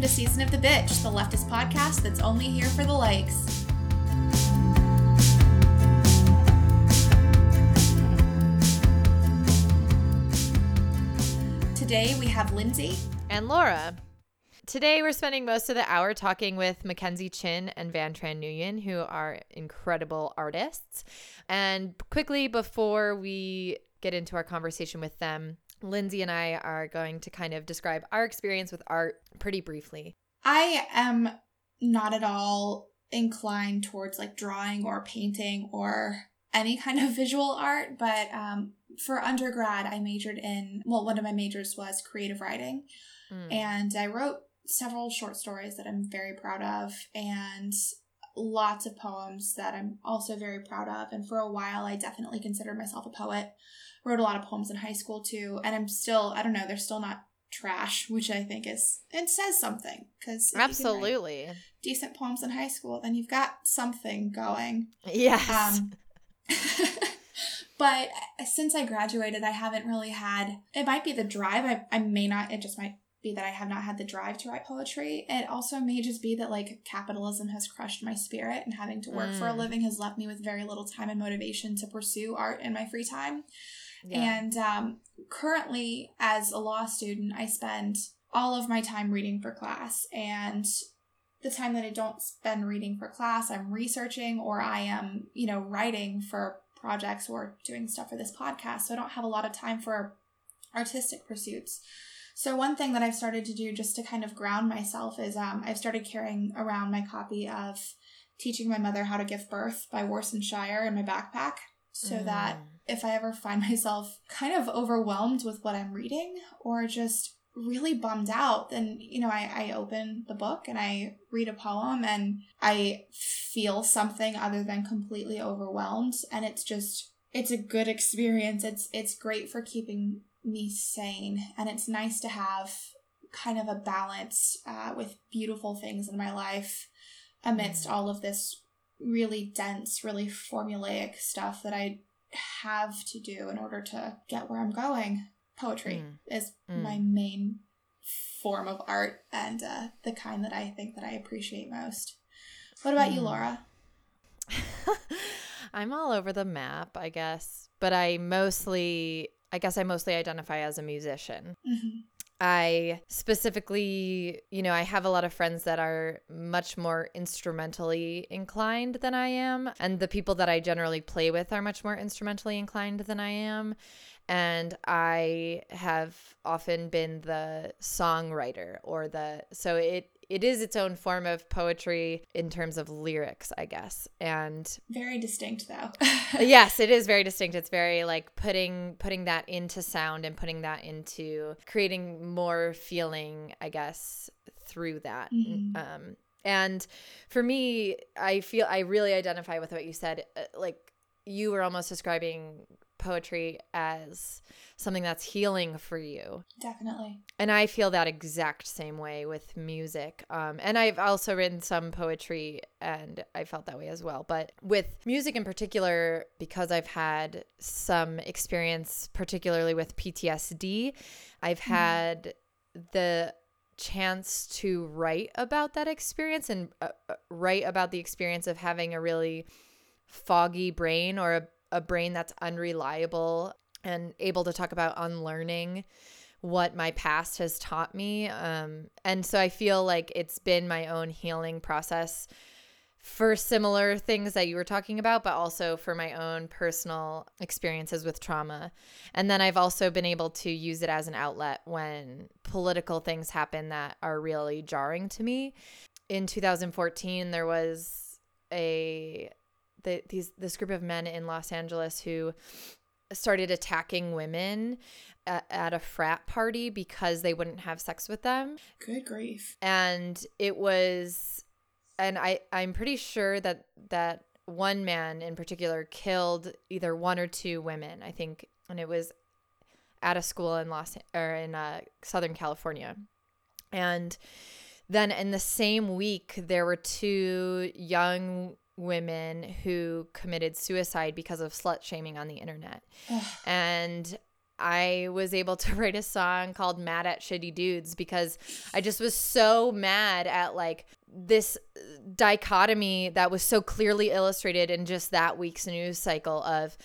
Welcome to Season of the Bitch, the leftist podcast that's only here for the likes. Today we have Lindsay and Laura. Today we're spending most of the hour talking with Mackenzie Chin and Van Tran Nguyen, who are incredible artists. And quickly before we get into our conversation with them, Lindsay and I are going to kind of describe our experience with art pretty briefly. I am not at all inclined towards like drawing or painting or any kind of visual art, but um, for undergrad, I majored in, well, one of my majors was creative writing. Mm. And I wrote several short stories that I'm very proud of and lots of poems that I'm also very proud of. And for a while, I definitely considered myself a poet. Wrote a lot of poems in high school too. And I'm still, I don't know, they're still not trash, which I think is, it says something. Because absolutely decent poems in high school, then you've got something going. Yes. Um, but since I graduated, I haven't really had, it might be the drive. I, I may not, it just might be that I have not had the drive to write poetry. It also may just be that like capitalism has crushed my spirit and having to work mm. for a mm. living has left me with very little time and motivation to pursue art in my free time. Yeah. And um, currently, as a law student, I spend all of my time reading for class. And the time that I don't spend reading for class, I'm researching or I am, you know, writing for projects or doing stuff for this podcast. So I don't have a lot of time for artistic pursuits. So one thing that I've started to do just to kind of ground myself is um, I've started carrying around my copy of Teaching My Mother How to Give Birth by Warsan Shire in my backpack so mm. that if I ever find myself kind of overwhelmed with what I'm reading or just really bummed out, then, you know, I, I open the book and I read a poem and I feel something other than completely overwhelmed. And it's just, it's a good experience. It's, it's great for keeping me sane. And it's nice to have kind of a balance uh, with beautiful things in my life amidst mm. all of this really dense, really formulaic stuff that I have to do in order to get where I'm going. Poetry mm. is mm. my main form of art and uh, the kind that I think that I appreciate most. What about you, mm. Laura? I'm all over the map, I guess, but I mostly I guess I mostly identify as a musician. Mm-hmm. I specifically, you know, I have a lot of friends that are much more instrumentally inclined than I am. And the people that I generally play with are much more instrumentally inclined than I am. And I have often been the songwriter or the, so it, it is its own form of poetry in terms of lyrics, I guess. And very distinct though. yes, it is very distinct. It's very like putting putting that into sound and putting that into creating more feeling, I guess, through that. Mm-hmm. Um and for me, I feel I really identify with what you said. Uh, like you were almost describing poetry as something that's healing for you. Definitely. And I feel that exact same way with music. Um, and I've also written some poetry and I felt that way as well. But with music in particular, because I've had some experience, particularly with PTSD, I've mm-hmm. had the chance to write about that experience and uh, uh write about the experience of having a really foggy brain or a, a brain that's unreliable and able to talk about unlearning what my past has taught me. Um, and so I feel like it's been my own healing process for similar things that you were talking about, but also for my own personal experiences with trauma. And then I've also been able to use it as an outlet when political things happen that are really jarring to me. In 2014, there was a the, these this group of men in Los Angeles who started attacking women at, at, a frat party because they wouldn't have sex with them. Good grief. And it was and I I'm pretty sure that that one man in particular killed either one or two women, I think, and it was at a school in Los or in uh, Southern California. And then in the same week there were two young women who committed suicide because of slut shaming on the internet. and I was able to write a song called Mad at Shitty Dudes because I just was so mad at like this dichotomy that was so clearly illustrated in just that week's news cycle of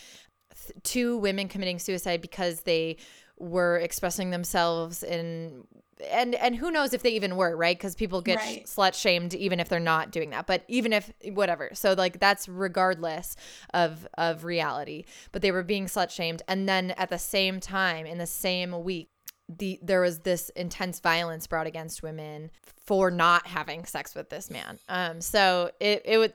th- two women committing suicide because they were expressing themselves in and and who knows if they even were right? Because people get Right. slut shamed even if they're not doing that but even if whatever. So like that's regardless of of reality. But they were being slut shamed and then at the same time in the same week the there was this intense violence brought against women for not having sex with this man. Um so it it would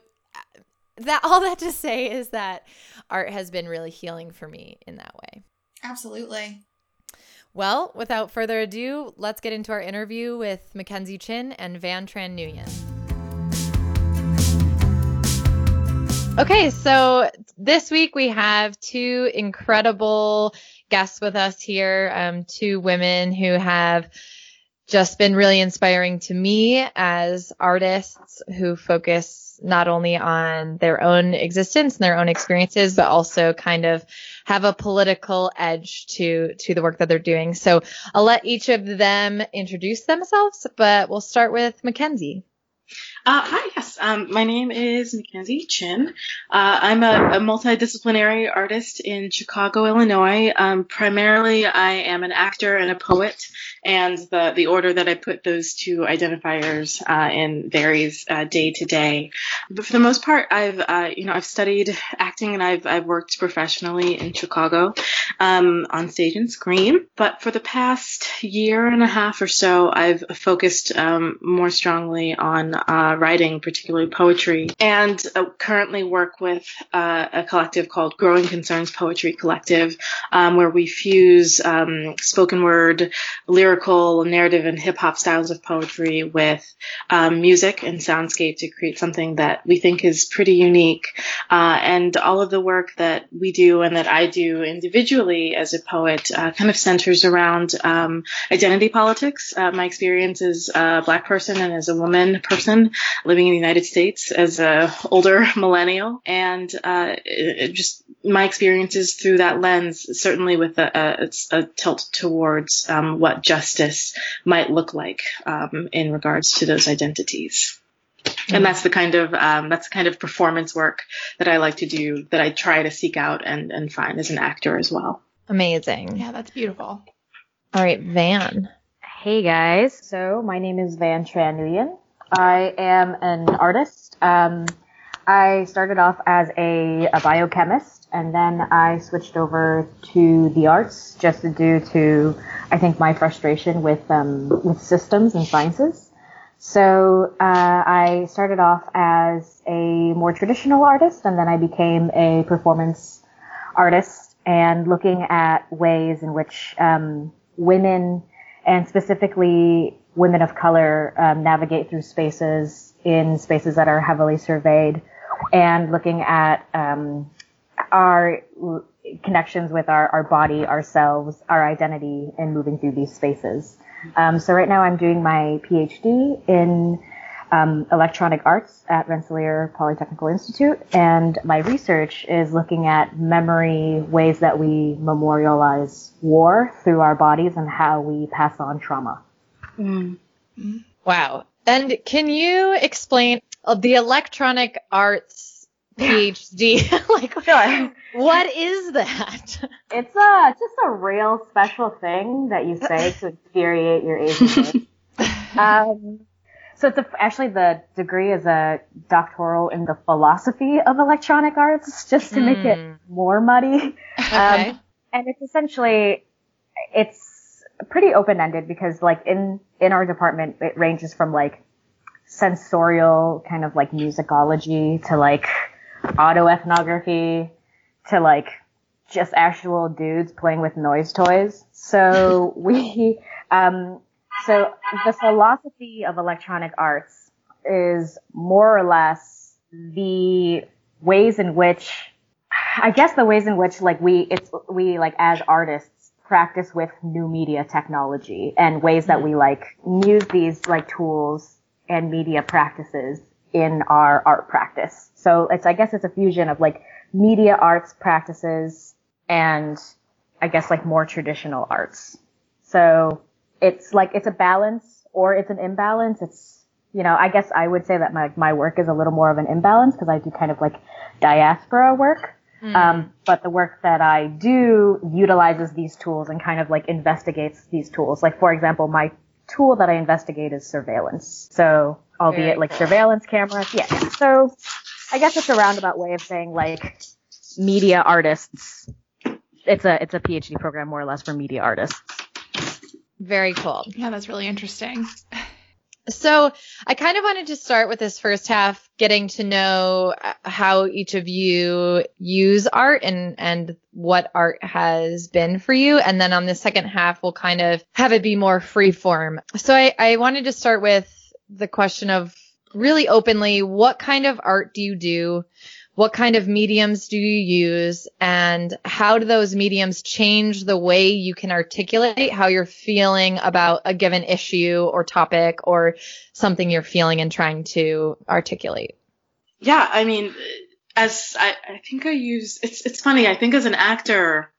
that all that to say is that art has been really healing for me in that way. Absolutely. Well, without further ado, let's get into our interview with Mackenzie Chin and Van Tran Nguyen. Okay, so this week we have two incredible guests with us here, um, two women who have just been really inspiring to me as artists who focus not only on their own existence and their own experiences, but also kind of have a political edge to to the work that they're doing. So I'll let each of them introduce themselves, but we'll start with Mackenzie. Uh, hi, yes. Um, my name is Mackenzie Chin. Uh, I'm a, a multidisciplinary artist in Chicago, Illinois. Um, primarily, I am an actor and a poet, and the, the order that I put those two identifiers uh, in varies uh, day to day. But for the most part, I've uh, you know I've studied acting and I've I've worked professionally in Chicago um, on stage and screen. But for the past year and a half or so, I've focused um, more strongly on uh, writing, particularly poetry, and uh, currently work with uh, a collective called Growing Concerns Poetry Collective, um, where we fuse um, spoken word, lyrical, narrative, and hip hop styles of poetry with um, music and soundscape to create something that we think is pretty unique. Uh, and all of the work that we do and that I do individually as a poet uh, kind of centers around um, identity politics. Uh, my experience as a black person and as a woman person living in the United States as a older millennial, and uh, it, it just my experiences through that lens, certainly with a, a, a tilt towards um, what justice might look like um, in regards to those identities. And that's the kind of um, that's the kind of performance work that I like to do that I try to seek out and, and find as an actor as well. Amazing. Yeah, that's beautiful. All right, Van. Hey guys, so my name is Van Tran Nguyen. I am an artist. Um, I started off as a, a biochemist and then I switched over to the arts just due to, I think, my frustration with, um, with systems and sciences. So uh, I started off as a more traditional artist and then I became a performance artist and looking at ways in which um, women and specifically women of color um, navigate through spaces in spaces that are heavily surveyed and looking at um, our connections with our, our body, ourselves, our identity in moving through these spaces. Um, so right now I'm doing my PhD in um, electronic arts at Rensselaer Polytechnical Institute, and my research is looking at memory, ways that we memorialize war through our bodies, and how we pass on trauma. Mm. Wow. And can you explain the electronic arts PhD? like, Sure. what is that? It's a just a real special thing that you say to infuriate your kids. um, so it's a, actually the degree is a doctoral in the philosophy of electronic arts, just to make it Hmm. more muddy. Okay. Um, and it's essentially it's pretty open ended because like in in our department it ranges from like sensorial kind of like musicology to like autoethnography to like just actual dudes playing with noise toys. So we um so the philosophy of electronic arts is more or less the ways in which I guess the ways in which like we it's we like as artists practice with new media technology and ways that we like use these like tools and media practices in our art practice. So it's I guess it's a fusion of like media arts practices and I guess like more traditional arts. So it's like it's a balance or it's an imbalance. It's you know, I guess I would say that my my work is a little more of an imbalance because I do kind of like diaspora work. Mm. Um, but the work that I do utilizes these tools and kind of like investigates these tools. Like for example, my tool that I investigate is surveillance. So albeit Very like cool. surveillance cameras. Yeah, yeah. So I guess it's a roundabout way of saying like media artists. It's a it's a PhD program more or less for media artists. Very cool. Yeah, that's really interesting. So I kind of wanted to start with this first half, getting to know uh, how each of you use art and, and what art has been for you. And then on the second half, we'll kind of have it be more free form. So I, I wanted to start with the question of really openly, what kind of art do you do? What kind of mediums do you use and how do those mediums change the way you can articulate how you're feeling about a given issue or topic or something you're feeling and trying to articulate? Yeah, I mean, as I, I think I use, it's, it's funny. I think as an actor,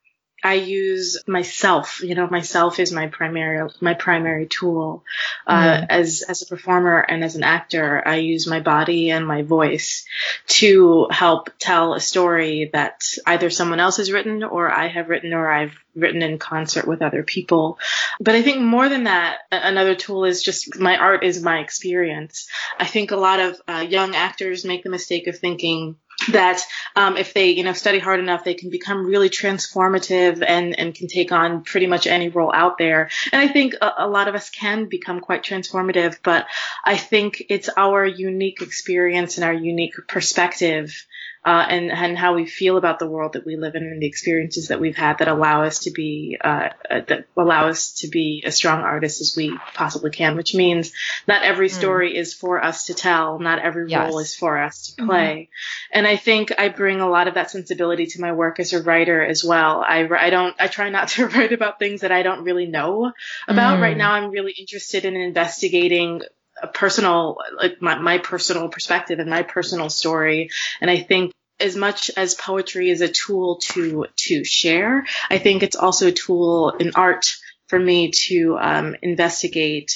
I use myself. You know, myself is my primary my primary tool. Uh, mm. as as a performer and as an actor, I use my body and my voice to help tell a story that either someone else has written or I have written or I've written in concert with other people. But I think more than that, another tool is just my art is my experience. I think a lot of uh, young actors make the mistake of thinking that um, if they you know study hard enough they can become really transformative and and can take on pretty much any role out there. And i think a, a, lot of us can become quite transformative but i think it's our unique experience and our unique perspective uh, and and how we feel about the world that we live in and the experiences that we've had that allow us to be uh, uh, that allow us to be as strong artists as we possibly can. Which means not every hmm. story mm. is for us to tell, not every yes. role is for us to play. Mm-hmm. And I think I bring a lot of that sensibility to my work as a writer as well. I I don't I try not to write about things that I don't really know about. Mm. Right now, I'm really interested in investigating a personal, like my, my personal perspective and my personal story. And I think as much as poetry is a tool to to share, I think it's also a tool in art for me to um, investigate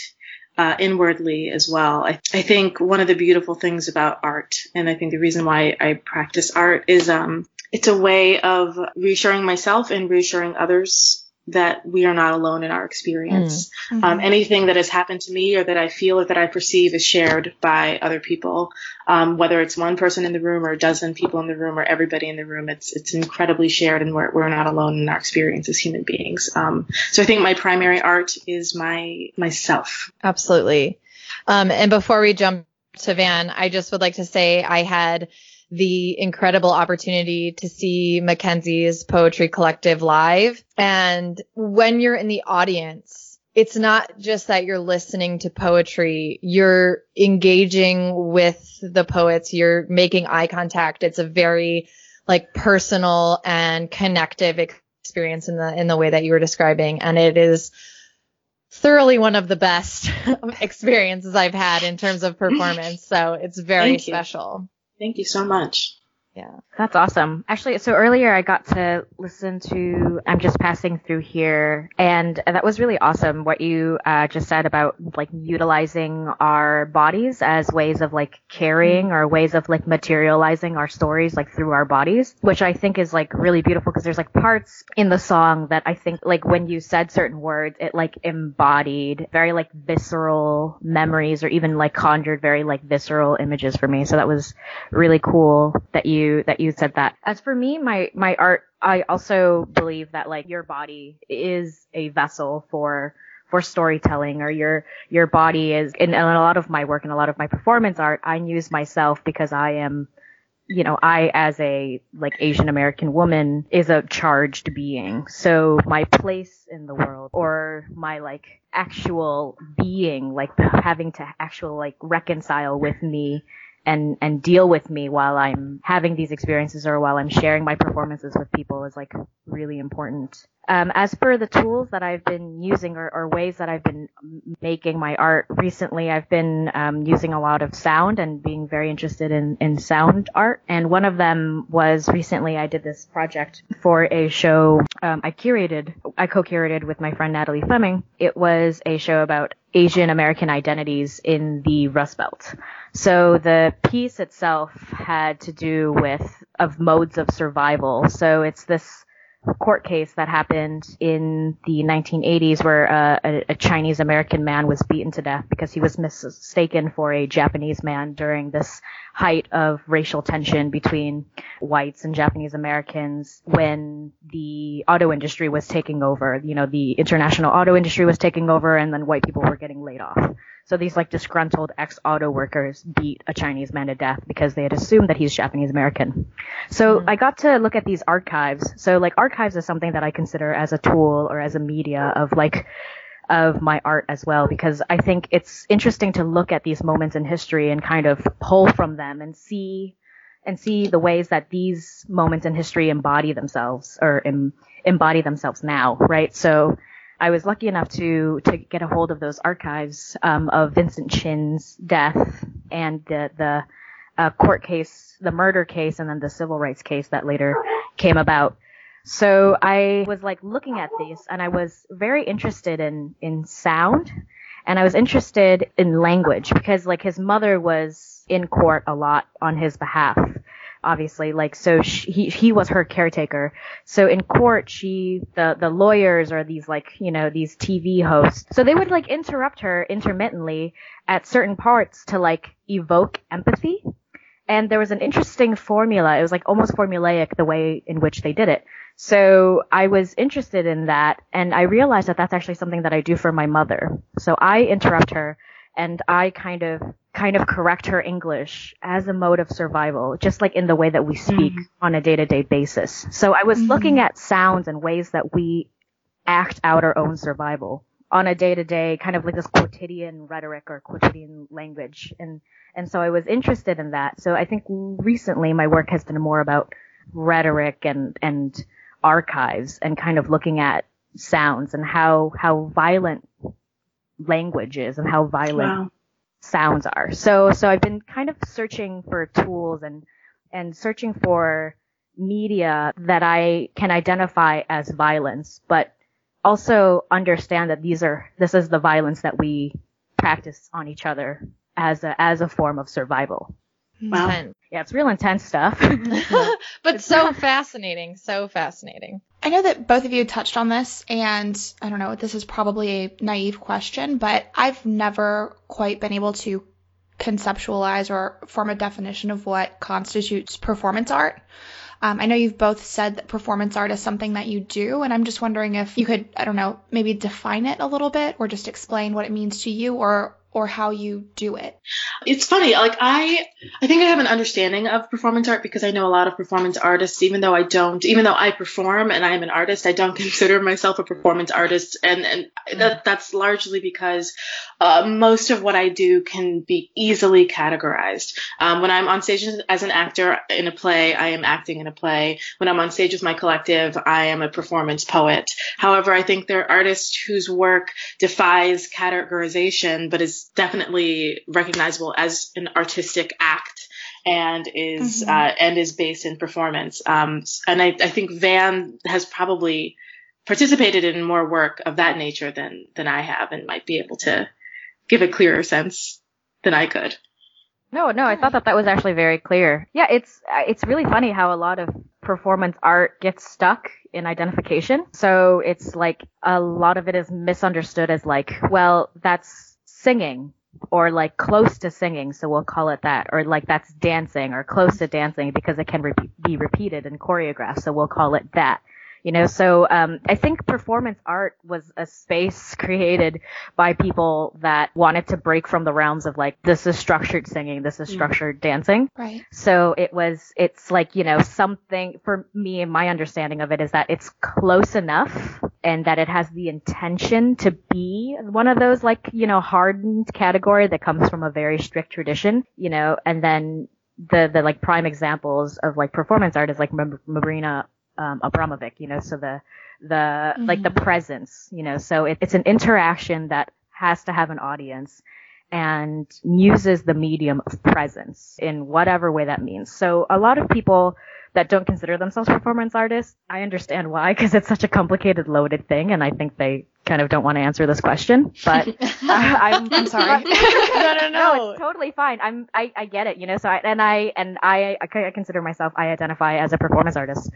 uh, inwardly as well. I, I, think one of the beautiful things about art, and I think the reason why I practice art is um, it's a way of reassuring myself and reassuring others that we are not alone in our experience. Mm. Um, anything that has happened to me or that I feel or that I perceive is shared by other people, um, whether it's one person in the room or a dozen people in the room or everybody in the room. It's it's incredibly shared, and we're we're not alone in our experience as human beings. Um, so I think my primary art is my myself. Absolutely. Um, and before we jump to Van, I just would like to say I had the incredible opportunity to see Mackenzie's poetry collective live. And when you're in the audience, it's not just that you're listening to poetry, you're engaging with the poets, you're making eye contact. It's a very like personal and connective experience in the in the way that you were describing and it is thoroughly one of the best experiences I've had in terms of performance. So it's very special. Thank you so much. Yeah. That's awesome. Actually, so earlier I got to listen to I'm just passing through here and that was really awesome what you uh, just said about like utilizing our bodies as ways of like carrying or ways of like materializing our stories like through our bodies, which I think is like really beautiful because there's like parts in the song that I think like when you said certain words, it like embodied very like visceral memories or even like conjured very like visceral images for me. So that was really cool that you that you said that. As for me, my my art, I also believe that like your body is a vessel for for storytelling or your your body is in, in a lot of my work and a lot of my performance art I use myself because I am you know I as a like Asian American woman is a charged being so my place in the world or my like actual being like having to actual like reconcile with me and and deal with me while I'm having these experiences or while I'm sharing my performances with people is like really important. Um, as for the tools that I've been using or, or, ways that I've been making my art recently, I've been um, using a lot of sound and being very interested in, in sound art. And one of them was recently I did this project for a show um, I curated, I co-curated with my friend Natalie Fleming. It was a show about Asian American identities in the Rust Belt. So the piece itself had to do with of modes of survival. So it's this court case that happened in the 1980s where uh, a, a, Chinese American man was beaten to death because he was mistaken for a Japanese man during this height of racial tension between whites and Japanese Americans when the auto industry was taking over. You know, the international auto industry was taking over and then white people were getting laid off. So these like disgruntled ex-auto workers beat a Chinese man to death because they had assumed that he's Japanese American. So mm-hmm. I got to look at these archives. So like archives is something that I consider as a tool or as a media of like of my art as well because I think it's interesting to look at these moments in history and kind of pull from them and see and see the ways that these moments in history embody themselves or em, embody themselves now, right? So I was lucky enough to to get a hold of those archives um, of Vincent Chin's death and the the uh, court case, the murder case, and then the civil rights case that later came about. So I was like looking at these, and I was very interested in in sound, and I was interested in language because like his mother was in court a lot on his behalf obviously. Like so she, he he was her caretaker. So in court she the the lawyers or these like you know these TV hosts. So they would like interrupt her intermittently at certain parts to like evoke empathy and there was an interesting formula it was like almost formulaic the way in which they did it so I was interested in that and I realized that that's actually something that I do for my mother so I interrupt her and I kind of kind of correct her English as a mode of survival, just like in the way that we speak mm-hmm. on a day-to-day basis. So I was mm-hmm. looking at sounds and ways that we act out our own survival on a day-to-day kind of like this quotidian rhetoric or quotidian language and and so I was interested in that. So I think recently my work has been more about rhetoric and and archives and kind of looking at sounds and how how violent language is and how violent wow sounds are. So so I've been kind of searching for tools and and searching for media that I can identify as violence, but also understand that these are this is the violence that we practice on each other as a as a form of survival. Hmm. Wow. And, yeah, it's real intense stuff. but so fascinating, so fascinating. I know that both of you touched on this, and I don't know, this is probably a naive question, but I've never quite been able to conceptualize or form a definition of what constitutes performance art. Um, I know you've both said that performance art is something that you do, and I'm just wondering if you could, I don't know, maybe define it a little bit or just explain what it means to you or or how you do it? It's funny. Like I, I think I have an understanding of performance art because I know a lot of performance artists. Even though I don't, even though I perform and I am an artist, I don't consider myself a performance artist, and and mm. that that's largely because uh, most of what I do can be easily categorized. Um, when I'm on stage as an actor in a play, I am acting in a play. When I'm on stage with my collective, I am a performance poet. However, I think there are artists whose work defies categorization, but is definitely recognizable as an artistic act and is mm-hmm. uh, and is based in performance. Um, and I, I think Van has probably participated in more work of that nature than than I have, and might be able to give a clearer sense than I could. No, no, I thought that that was actually very clear. Yeah, it's it's really funny how a lot of performance art gets stuck in identification. So it's like a lot of it is misunderstood as like, well, that's singing or like close to singing, so we'll call it that, or like that's dancing or close to dancing because it can re- be repeated and choreographed, so we'll call it that you know so um, i think performance art was a space created by people that wanted to break from the realms of like this is structured singing this is mm. structured mm. dancing right so it was it's like you know something for me and my understanding of it is that it's close enough and that it has the intention to be one of those like you know hardened category that comes from a very strict tradition you know and then the the like prime examples of like performance art is like Marina um, Abramovic, you know, so the, the, mm-hmm. like the presence, you know, so it, it's an interaction that has to have an audience and uses the medium of presence in whatever way that means. So a lot of people that don't consider themselves performance artists, I understand why, because it's such a complicated, loaded thing, and I think they kind of don't want to answer this question. But uh, I'm, I'm sorry. no, no, no, no, it's totally fine. I'm, I, I get it, you know. So I, and I, and I, I consider myself, I identify as a performance artist.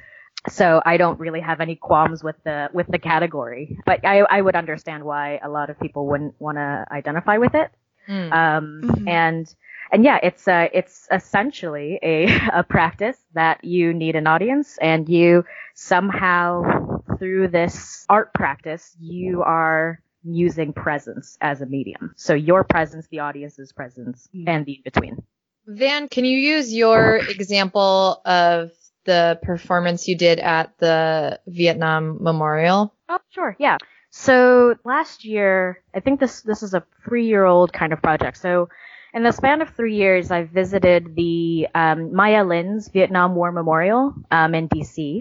So I don't really have any qualms with the with the category, but I I would understand why a lot of people wouldn't want to identify with it. Mm. Um, mm-hmm. and and yeah, it's uh, it's essentially a a practice that you need an audience, and you somehow through this art practice you are using presence as a medium. So your presence, the audience's presence, mm. and the in between. Van, can you use your example of the performance you did at the Vietnam Memorial? Oh, sure. Yeah. So last year, I think this this is a three year old kind of project. So in the span of three years, I've visited the um, Maya Lin's Vietnam War Memorial um, in DC.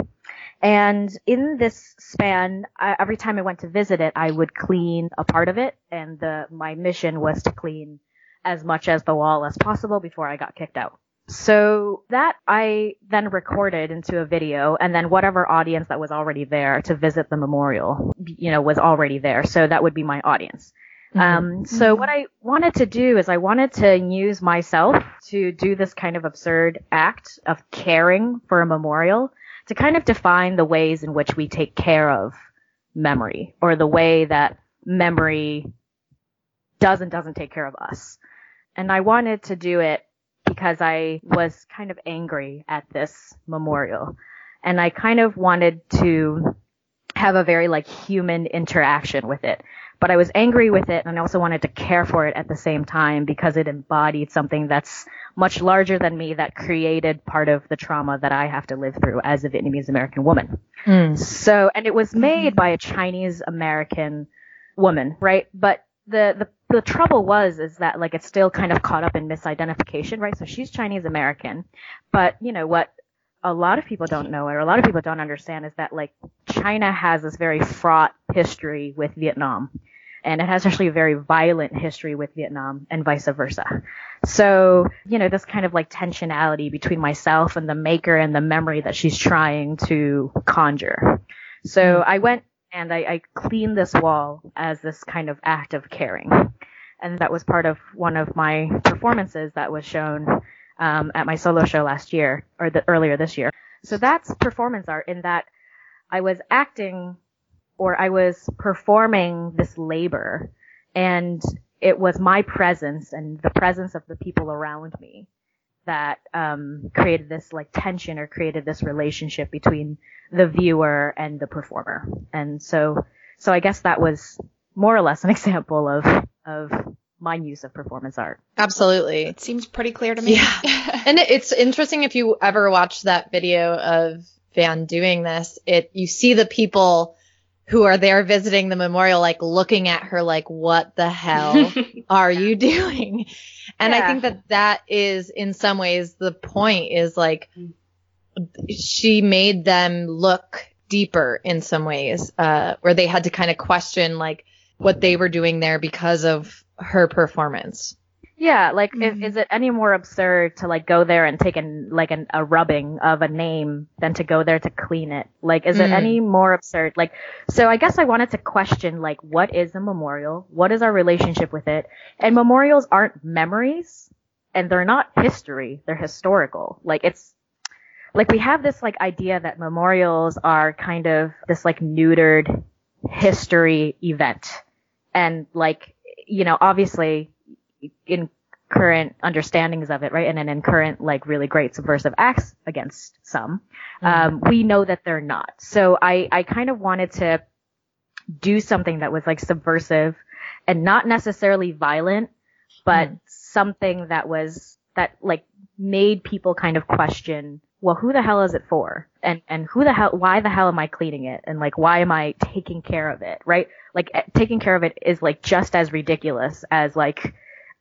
And in this span, I, every time I went to visit it, I would clean a part of it, and the, my mission was to clean as much as the wall as possible before I got kicked out. So that I then recorded into a video, and then whatever audience that was already there to visit the memorial, you know, was already there. So that would be my audience. Mm-hmm. Um, so mm-hmm. what I wanted to do is I wanted to use myself to do this kind of absurd act of caring for a memorial to kind of define the ways in which we take care of memory or the way that memory does and doesn't take care of us. And I wanted to do it because I was kind of angry at this memorial. And I kind of wanted to have a very like human interaction with it but I was angry with it and I also wanted to care for it at the same time because it embodied something that's much larger than me that created part of the trauma that I have to live through as a Vietnamese American woman. Mm. So, and it was made by a Chinese American woman, right? But the, the, the trouble was, is that like it's still kind of caught up in misidentification, right? So she's Chinese American, but you know what a lot of people don't know or a lot of people don't understand is that like China has this very fraught history with Vietnam and it has actually a very violent history with Vietnam and vice versa. So, you know, this kind of like tensionality between myself and the maker and the memory that she's trying to conjure. So. I went and I, I cleaned this wall as this kind of act of caring. And that was part of one of my performances that was shown um, at my solo show last year or the, earlier this year. So that's performance art in that I was acting or I was performing this labor and it was my presence and the presence of the people around me that um, created this like tension or created this relationship between the viewer and the performer. And so, so I guess that was more or less an example of of my use of performance art. Absolutely. It seems pretty clear to me. Yeah. and it's interesting if you ever watch that video of Van doing this, it you see the people who are there visiting the memorial, like looking at her like, what the hell are you doing? And yeah. I think that that is in some ways the point is like, she made them look deeper in some ways, uh, where they had to kind of question like what they were doing there because of her performance. Yeah, like mm-hmm. if, is it any more absurd to like go there and take an like an, a rubbing of a name than to go there to clean it? Like is mm. it any more absurd? Like so I guess I wanted to question like what is a memorial? What is our relationship with it? And memorials aren't memories and they're not history, they're historical. Like it's like we have this like idea that memorials are kind of this like neutered history event. And like you know, obviously in current understandings of it, right? And then in current, like, really great subversive acts against some, mm-hmm. um, we know that they're not. So I, I kind of wanted to do something that was like subversive and not necessarily violent, but mm. something that was, that like made people kind of question, well, who the hell is it for? And, and who the hell, why the hell am I cleaning it? And like, why am I taking care of it? Right? Like, eh, taking care of it is like just as ridiculous as like,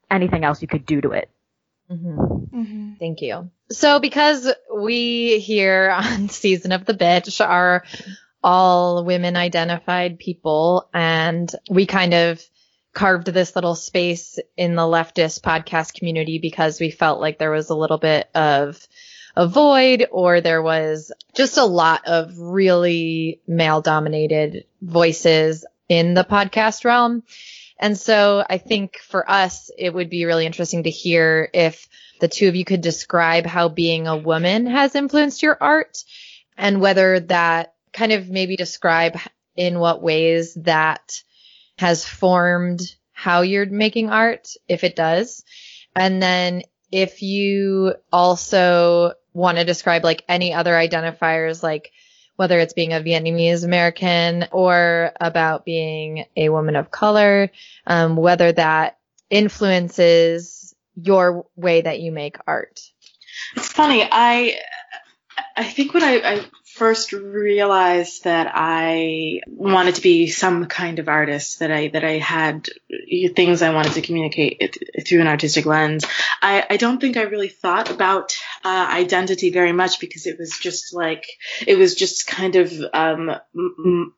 anything else you could do to it. Mm-hmm. Mm-hmm. Thank you. So, because we here on Season of the Bitch are all women identified people, and we kind of carved this little space in the leftist podcast community because we felt like there was a little bit of a void or there was just a lot of really male dominated voices in the podcast realm. And so I think for us, it would be really interesting to hear if the two of you could describe how being a woman has influenced your art and whether that kind of maybe describe in what ways that has formed how you're making art, if it does. And then if you also want to describe like any other identifiers, like whether it's being a Vietnamese American or about being a woman of color, um, whether that influences your way that you make art. It's funny. I I think when I, I first realized that I wanted to be some kind of artist, that I that I had things I wanted to communicate through an artistic lens, I, I don't think I really thought about uh, identity very much because it was just like it was just kind of um, m-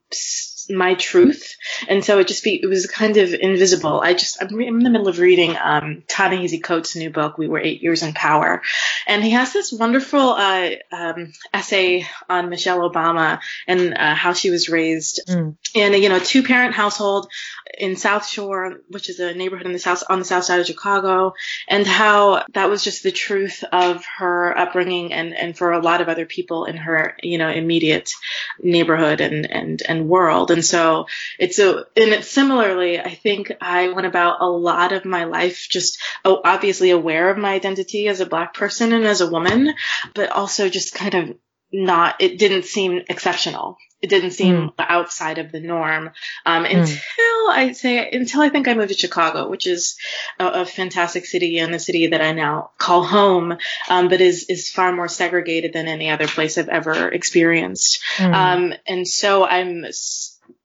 my truth, and so it just be it was kind of invisible. I just I'm, re- I'm in the middle of reading um, Ta-Nehisi Coates' new book, We Were Eight Years in Power, and he has this wonderful uh, um, essay on Michelle Obama and uh, how she was raised Mm. in a you know two parent household in South Shore, which is a neighborhood in the south on the south side of Chicago, and how that was just the truth of her upbringing and and for a lot of other people in her you know immediate neighborhood and and and world. And so it's a and it's similarly, I think I went about a lot of my life just oh, obviously aware of my identity as a black person and as a woman, but also just kind of not it didn't seem exceptional. It didn't seem outside of the norm. Um, until I say until I think I moved to Chicago, which is a, a fantastic city and a city that I now call home, um, but is is far more segregated than any other place I've ever experienced. Mm. Um, and so I'm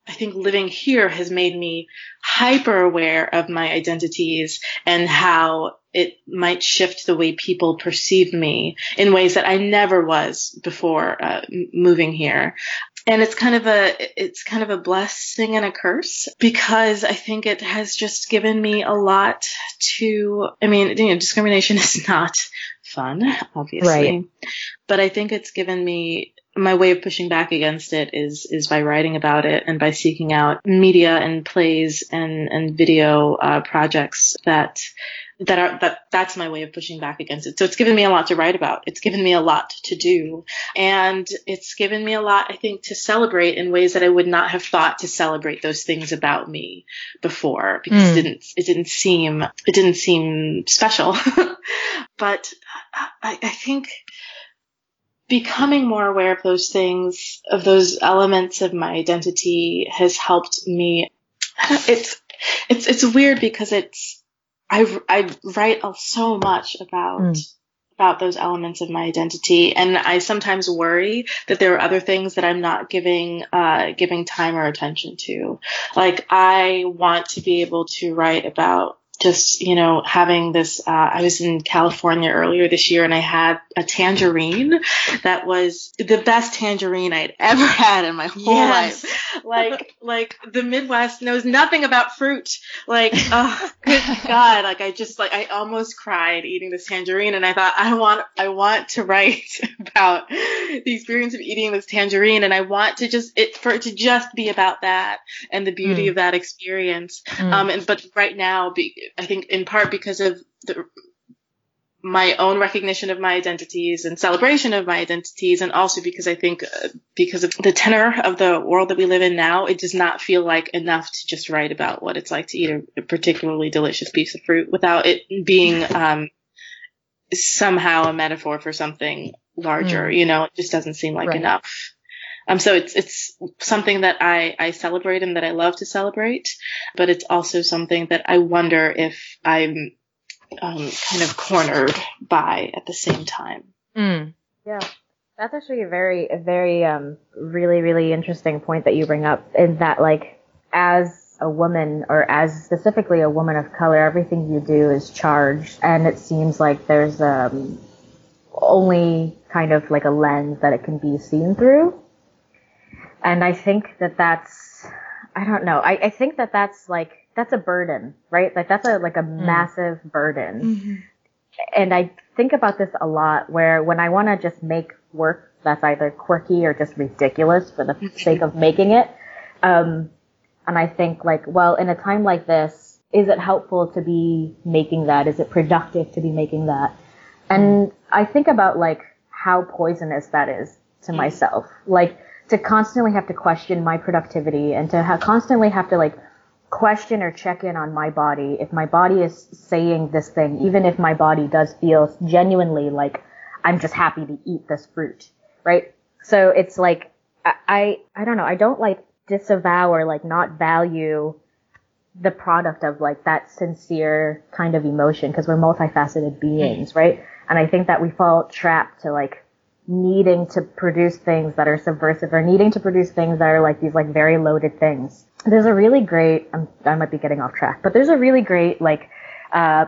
I think living here has made me hyper aware of my identities and how it might shift the way people perceive me in ways that I never was before uh, moving here and it's kind of a it's kind of a blessing and a curse because I think it has just given me a lot to I mean you know discrimination is not fun obviously Right. but I think it's given me my way of pushing back against it is is by writing about it and by seeking out media and plays and and video uh, projects that that are that that's my way of pushing back against it. So it's given me a lot to write about. It's given me a lot to do, and it's given me a lot, I think, to celebrate in ways that I would not have thought to celebrate those things about me before because Mm. it didn't it didn't seem it didn't seem special. but I, I think becoming more aware of those things, of those elements of my identity, has helped me. It's it's it's weird because it's I I write so much about. Mm. About those elements of my identity, and I sometimes worry that there are other things that I'm not giving uh, giving time or attention to. Like I want to be able to write about just you know having this. Uh, I was in California earlier this year, and I had a tangerine that was the best tangerine I'd ever had in my whole Yes. life. Like like the Midwest knows nothing about fruit. Like oh good God, like I just like I almost cried eating this tangerine, and I thought I want I want to write about the experience of eating this tangerine, and I want to just it for it to just be about that and the beauty Mm. of that experience. Mm. Um, and but right now, be, I think in part because of the my own recognition of my identities and celebration of my identities, and also because I think uh, because of the tenor of the world that we live in now, it does not feel like enough to just write about what it's like to eat a, a particularly delicious piece of fruit without it being um, somehow a metaphor for something larger. Mm. You know, it just doesn't seem like Right. enough. Um, so it's it's something that I, I celebrate and that I love to celebrate, but it's also something that I wonder if I'm um, kind of cornered by at the same time. Mm. Yeah. That's actually a very, a very, um, really, really interesting point that you bring up in that, like, as a woman or as specifically a woman of color, everything you do is charged and it seems like there's um, only kind of like a lens that it can be seen through. And I think that that's, I don't know, I, I think that that's like, that's a burden, right? Like that's a, like a mm. massive burden. Mm-hmm. And I think about this a lot where when I want to just make work that's either quirky or just ridiculous for the sake of making it, um, and I think like, well, in a time like this, is it helpful to be making that? Is it productive to be making that? And I think about like how poisonous that is to mm. myself. Like to constantly have to question my productivity and to ha- constantly have to like question or check in on my body if my body is saying this thing, even if my body does feel genuinely like I'm just happy to eat this fruit, right? So it's like I I, I don't know. I don't like disavow or like not value the product of like that sincere kind of emotion because we're multifaceted beings, mm. right? And I think that we fall trapped to like needing to produce things that are subversive or needing to produce things that are like these like very loaded things. There's a really great, I'm, i might be getting off track, but there's a really great like, uh,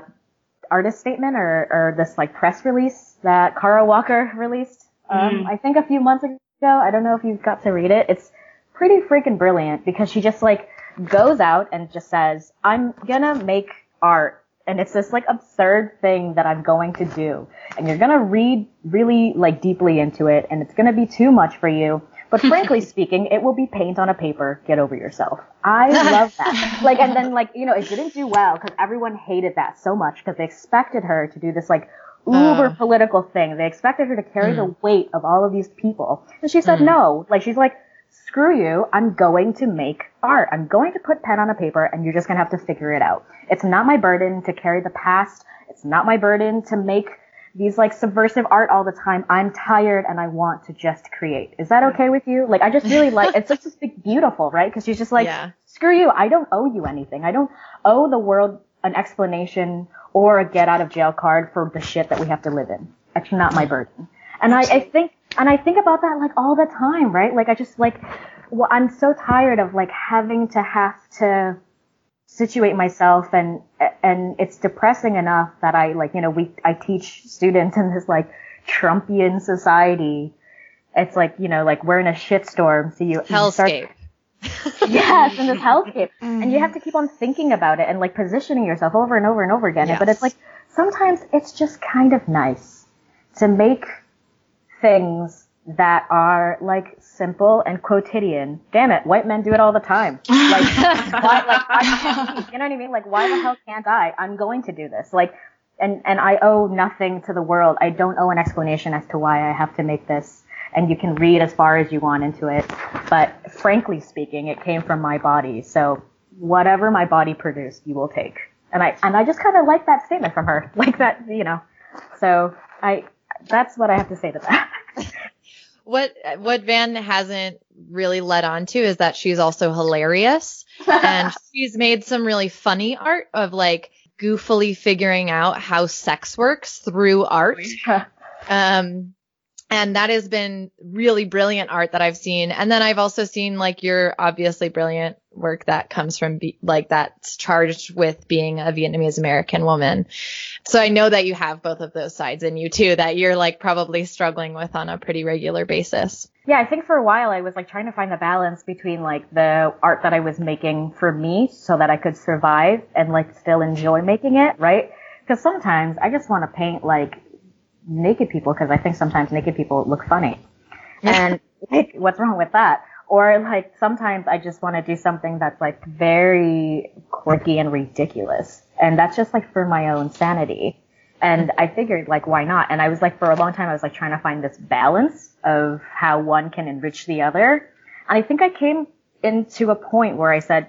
artist statement or, or this like press release that Kara Walker released. Um, mm. I think a few months ago. I don't know if you got to read it. It's pretty freaking brilliant because she just like goes out and just says, I'm gonna make art. And it's this like absurd thing that I'm going to do. And you're gonna read really like deeply into it and it's gonna be too much for you. But frankly speaking, it will be paint on a paper. Get over yourself. I love that. like, and then like, you know, it didn't do well because everyone hated that so much because they expected her to do this like uber uh, political thing. They expected her to carry mm. the weight of all of these people. And she said mm. no. Like, she's like, screw you, I'm going to make art. I'm going to put pen on a paper and you're just going to have to figure it out. It's not my burden to carry the past. It's not my burden to make these like subversive art all the time. I'm tired and I want to just create. Is that okay with you? Like I just really like it's just beautiful, right? Because she's just like, yeah. screw you. I don't owe you anything. I don't owe the world an explanation or a get out of jail card for the shit that we have to live in. It's not my burden. And I, I think and I think about that like all the time, right? Like I just like, well, I'm so tired of like having to have to situate myself and, and it's depressing enough that I like, you know, we, I teach students in this like Trumpian society. It's like, you know, like we're in a shitstorm. So you, hellscape. You start, yes, in this hellscape. Mm-hmm. And you have to keep on thinking about it and like positioning yourself over and over and over again. Yes. But it's like, sometimes it's just kind of nice to make things that are like simple and quotidian. Damn it, white men do it all the time. Like, why, like I, you know what I mean? Like, why the hell can't I? I'm going to do this. Like, and and I owe nothing to the world. I don't owe an explanation as to why I have to make this. And you can read as far as you want into it, but frankly speaking, it came from my body. So whatever my body produced, you will take. And I and I just kind of like that statement from her, like that, you know. So I that's what I have to say to that. What what Van hasn't really led on to is that she's also hilarious and she's made some really funny art of like goofily figuring out how sex works through art. Yeah. Um and that has been really brilliant art that I've seen. And then I've also seen like your obviously brilliant work that comes from be- like that's charged with being a Vietnamese American woman. So I know that you have both of those sides in you too that you're like probably struggling with on a pretty regular basis. Yeah, I think for a while I was like trying to find the balance between like the art that I was making for me so that I could survive and like still enjoy making it, right? Because sometimes I just want to paint like naked people because I think sometimes naked people look funny. And like, what's wrong with that? Or like sometimes I just want to do something that's like very quirky and ridiculous. And that's just like for my own sanity. And I figured like, why not? And I was like, for a long time, I was like trying to find this balance of how one can enrich the other. And I think I came into a point where I said,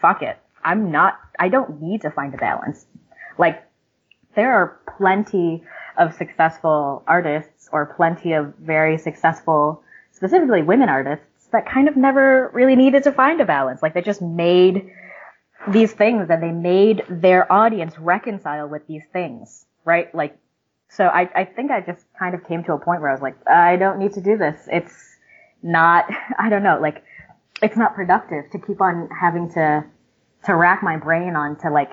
fuck it. I'm not, I don't need to find a balance. Like, there are plenty of successful artists or plenty of very successful, specifically women artists that kind of never really needed to find a balance. Like they just made these things and they made their audience reconcile with these things, right? Like, so I, I think I just kind of came to a point where I was like, I don't need to do this. It's not, I don't know, like, it's not productive to keep on having to to rack my brain on to like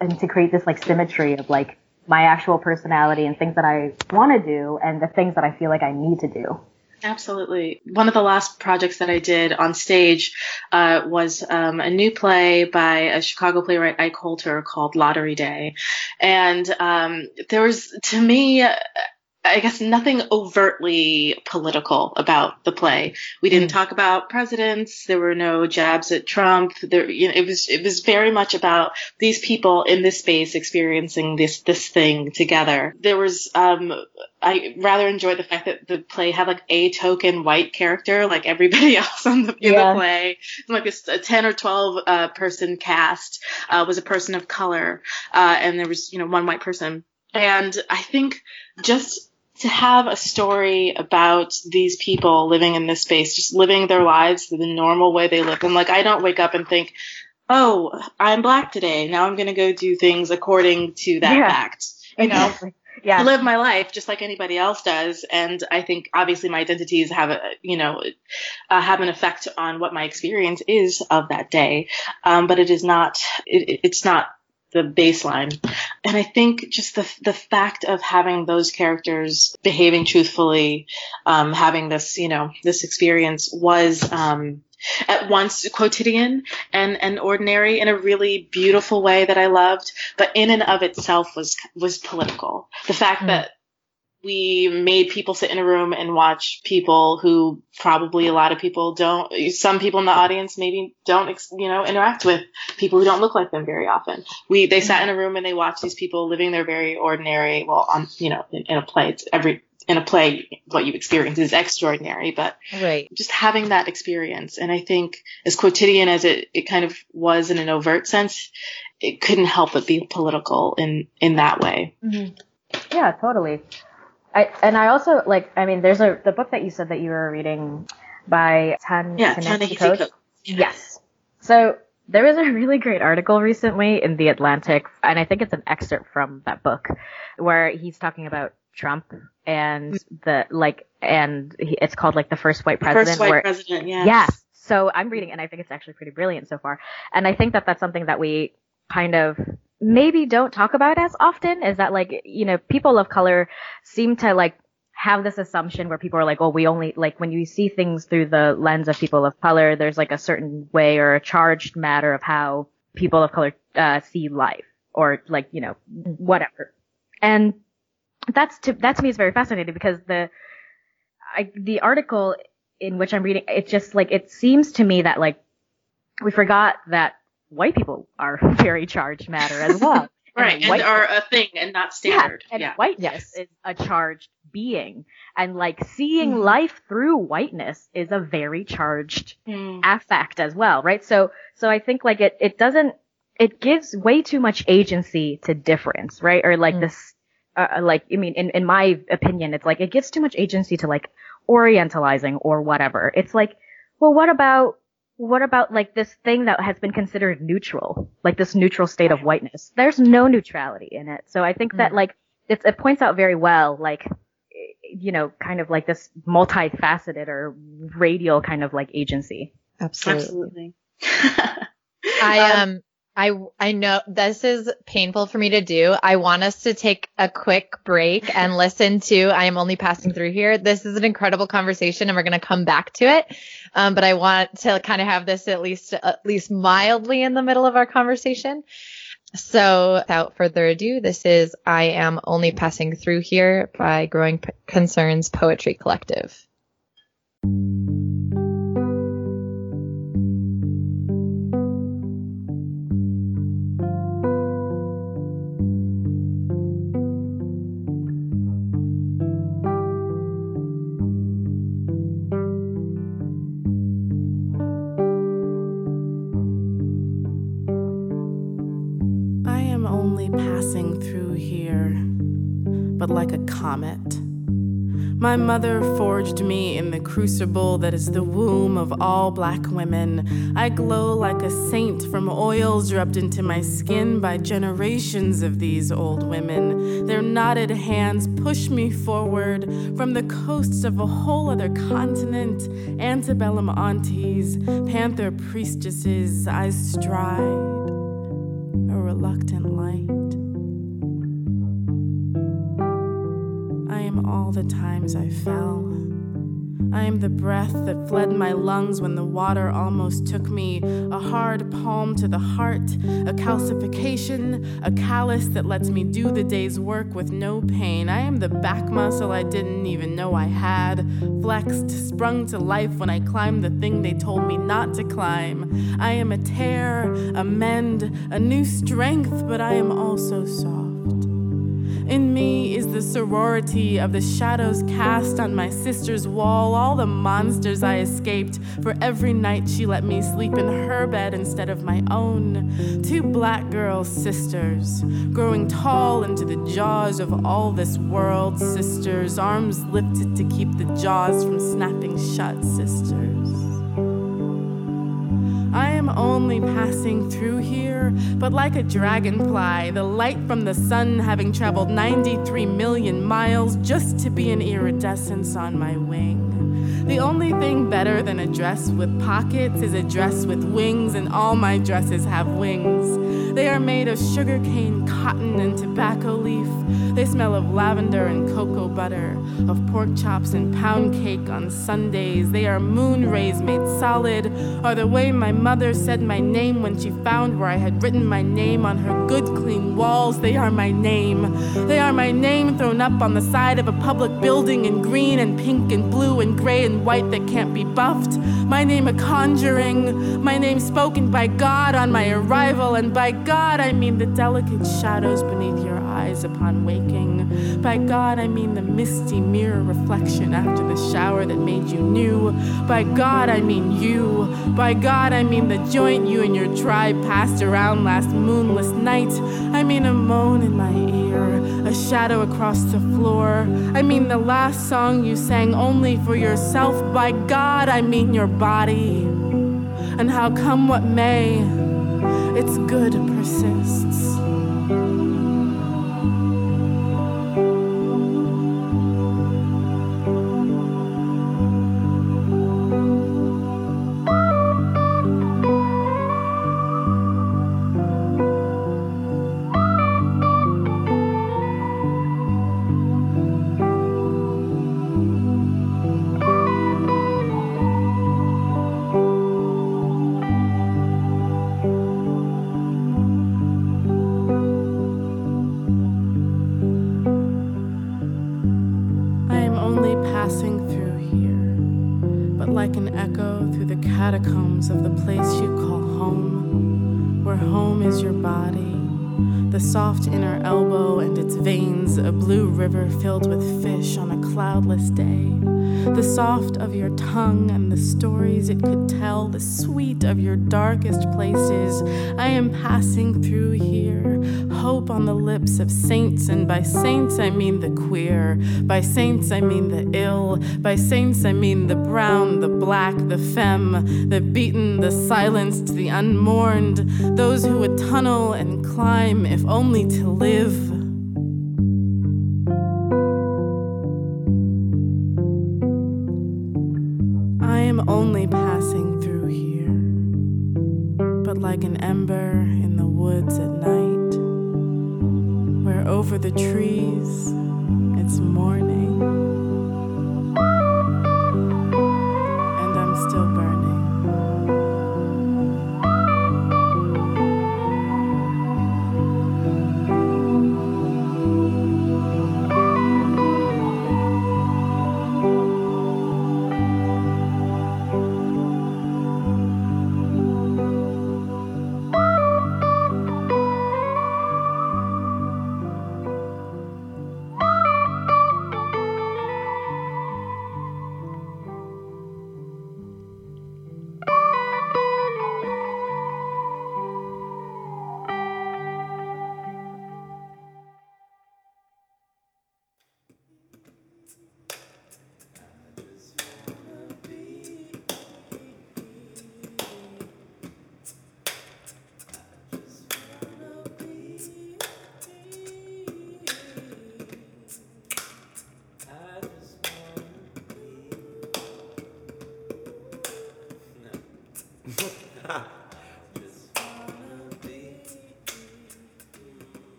and to create this like symmetry of like my actual personality and things that I want to do and the things that I feel like I need to do. Absolutely. One of the last projects that I did on stage uh, was um, a new play by a Chicago playwright, Ike Holter, called Lottery Day. And um, there was, to me, I guess nothing overtly political about the play. We didn't mm. talk about presidents. There were no jabs at Trump. There, you know, it was it was very much about these people in this space experiencing this this thing together. There was um, I rather enjoyed the fact that the play had like a token white character, like everybody else on the, in yeah. the play. Like a, a ten or twelve uh, person cast uh, was a person of color, uh, and there was you know one white person. And I think just to have a story about these people living in this space, just living their lives the normal way they live them. Like I don't wake up and think, oh, I'm black today. Now I'm going to go do things according to that yeah, fact. You know, yeah. live my life just like anybody else does. And I think obviously my identities have a, you know, uh, have an effect on what my experience is of that day. Um, but it is not, it, it's not the baseline. And I think just the the fact of having those characters behaving truthfully, um, having this you know this experience was um, at once quotidian and and ordinary in a really beautiful way that I loved, but in and of itself was was political. The fact mm. that we made people sit in a room and watch people who probably a lot of people don't, some people in the audience maybe don't, you know, interact with people who don't look like them very often. We, they sat in a room and they watched these people living their very ordinary, well, on, you know, in, in a play, it's every, in a play, what you experience is extraordinary, but right. just having that experience. And I think as quotidian as it, it kind of was in an overt sense, it couldn't help but be political in, in that way. Mm-hmm. Yeah, totally. I and I also like I mean there's a the book that you said that you were reading by Tan yeah, Ta-Nehisi Coates. Yes. So there was a really great article recently in the Atlantic, and I think it's an excerpt from that book, where he's talking about Trump and hmm. the like, and he, it's called like the first white president. First white where, president, yeah. Yes. So I'm reading, and I think it's actually pretty brilliant so far. And I think that that's something that we kind of maybe don't talk about as often is that like, you know, people of color seem to like have this assumption where people are like, oh, we only like when you see things through the lens of people of color, there's like a certain way or a charged matter of how people of color uh, see life or like, you know, whatever. And that's to, that to me is very fascinating because the, I, the article in which I'm reading, it just like, it seems to me that like, we forgot that white people are very charged matter as well. right, and, and are a thing and not standard. Yeah, and yeah. whiteness yes. is a charged being. And like seeing mm. life through whiteness is a very charged mm. affect as well, right? So, so I think like it, it doesn't, it gives way too much agency to difference, right? Or like mm. this, uh, uh, like, I mean, in, in my opinion, it's like it gives too much agency to like orientalizing or whatever. It's like, well, what about what about like this thing that has been considered neutral, like this neutral state of whiteness? There's no neutrality in it. So I think mm-hmm. that mm. like it, it points out very well, like you know, kind of like this multifaceted or radial kind of like agency. Absolutely. Absolutely. I um I I know this is painful for me to do. I want us to take a quick break and listen to I am only passing through here. This is an incredible conversation and we're going to come back to it. Um, but I want to kind of have this at least at least mildly in the middle of our conversation. So without further ado, this is I am only passing through here by Growing P- Concerns Poetry Collective. Comet. My mother forged me in the crucible that is the womb of all black women. I glow like a saint from oils rubbed into my skin by generations of these old women. Their knotted hands push me forward from the coasts of a whole other continent. Antebellum aunties, panther priestesses, I stride a reluctant light. The times I fell. I am the breath that fled my lungs when the water almost took me, a hard palm to the heart, a calcification, a callus that lets me do the day's work with no pain. I am the back muscle I didn't even know I had, flexed, sprung to life when I climbed the thing they told me not to climb. I am a tear, a mend, a new strength, but I am also soft. In me is the sorority of the shadows cast on my sister's wall, all the monsters I escaped, for every night she let me sleep in her bed instead of my own. Two black girl sisters, growing tall into the jaws of all this world, sisters, arms lifted to keep the jaws from snapping shut, sisters. Am only passing through here, but like a dragonfly, the light from the sun having traveled 93 million miles just to be an iridescence on my wing. The only thing better than a dress with pockets is a dress with wings, and all my dresses have wings. They are made of sugarcane, cotton, and tobacco leaf. They smell of lavender and cocoa butter, of pork chops and pound cake on Sundays. They are moon rays made solid, or the way my mother said my name when she found where I had written my name on her good, clean walls. They are my name. They are my name thrown up on the side of a public building in green and pink and blue and gray and white that can't be buffed. My name a conjuring. My name spoken by God on my arrival, and by God I mean the delicate shadows beneath eyes upon waking. By God I mean the misty mirror reflection after the shower that made you new. By God I mean you. By God I mean the joint you and your tribe passed around last moonless night. I mean a moan in my ear, a shadow across the floor. I mean the last song you sang only for yourself. By God I mean your body. And how come what may, its good persists. Catacombs of the place you call home, where home is your body, the soft inner elbow and its veins, a blue river filled with fish on a cloudless day, the soft of your tongue and the stories it could tell, the sweet of your darkest places. I am passing through here, hope on the lips of saints, and by saints I mean the queer, by saints I mean the ill, by saints I mean the brown, the black, the femme, the beaten, the silenced, the unmourned, those who would tunnel and climb if only to live.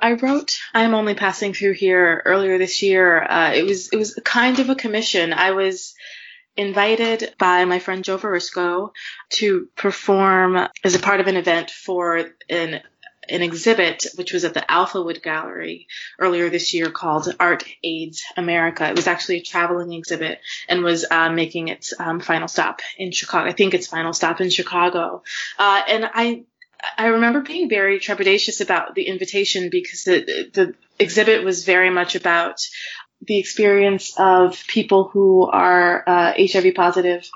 I wrote "I'm Only Passing Through Here" earlier this year. Uh, it was it was kind of a commission. I was invited by my friend Joe Verisco to perform as a part of an event for an an exhibit which was at the Alphawood Gallery earlier this year called Art AIDS America. It was actually a traveling exhibit and was uh, making its um, final stop in Chicago. I think its final stop in Chicago. Uh, and I I remember being very trepidatious about the invitation because the, the exhibit was very much about the experience of people who are uh, HIV positive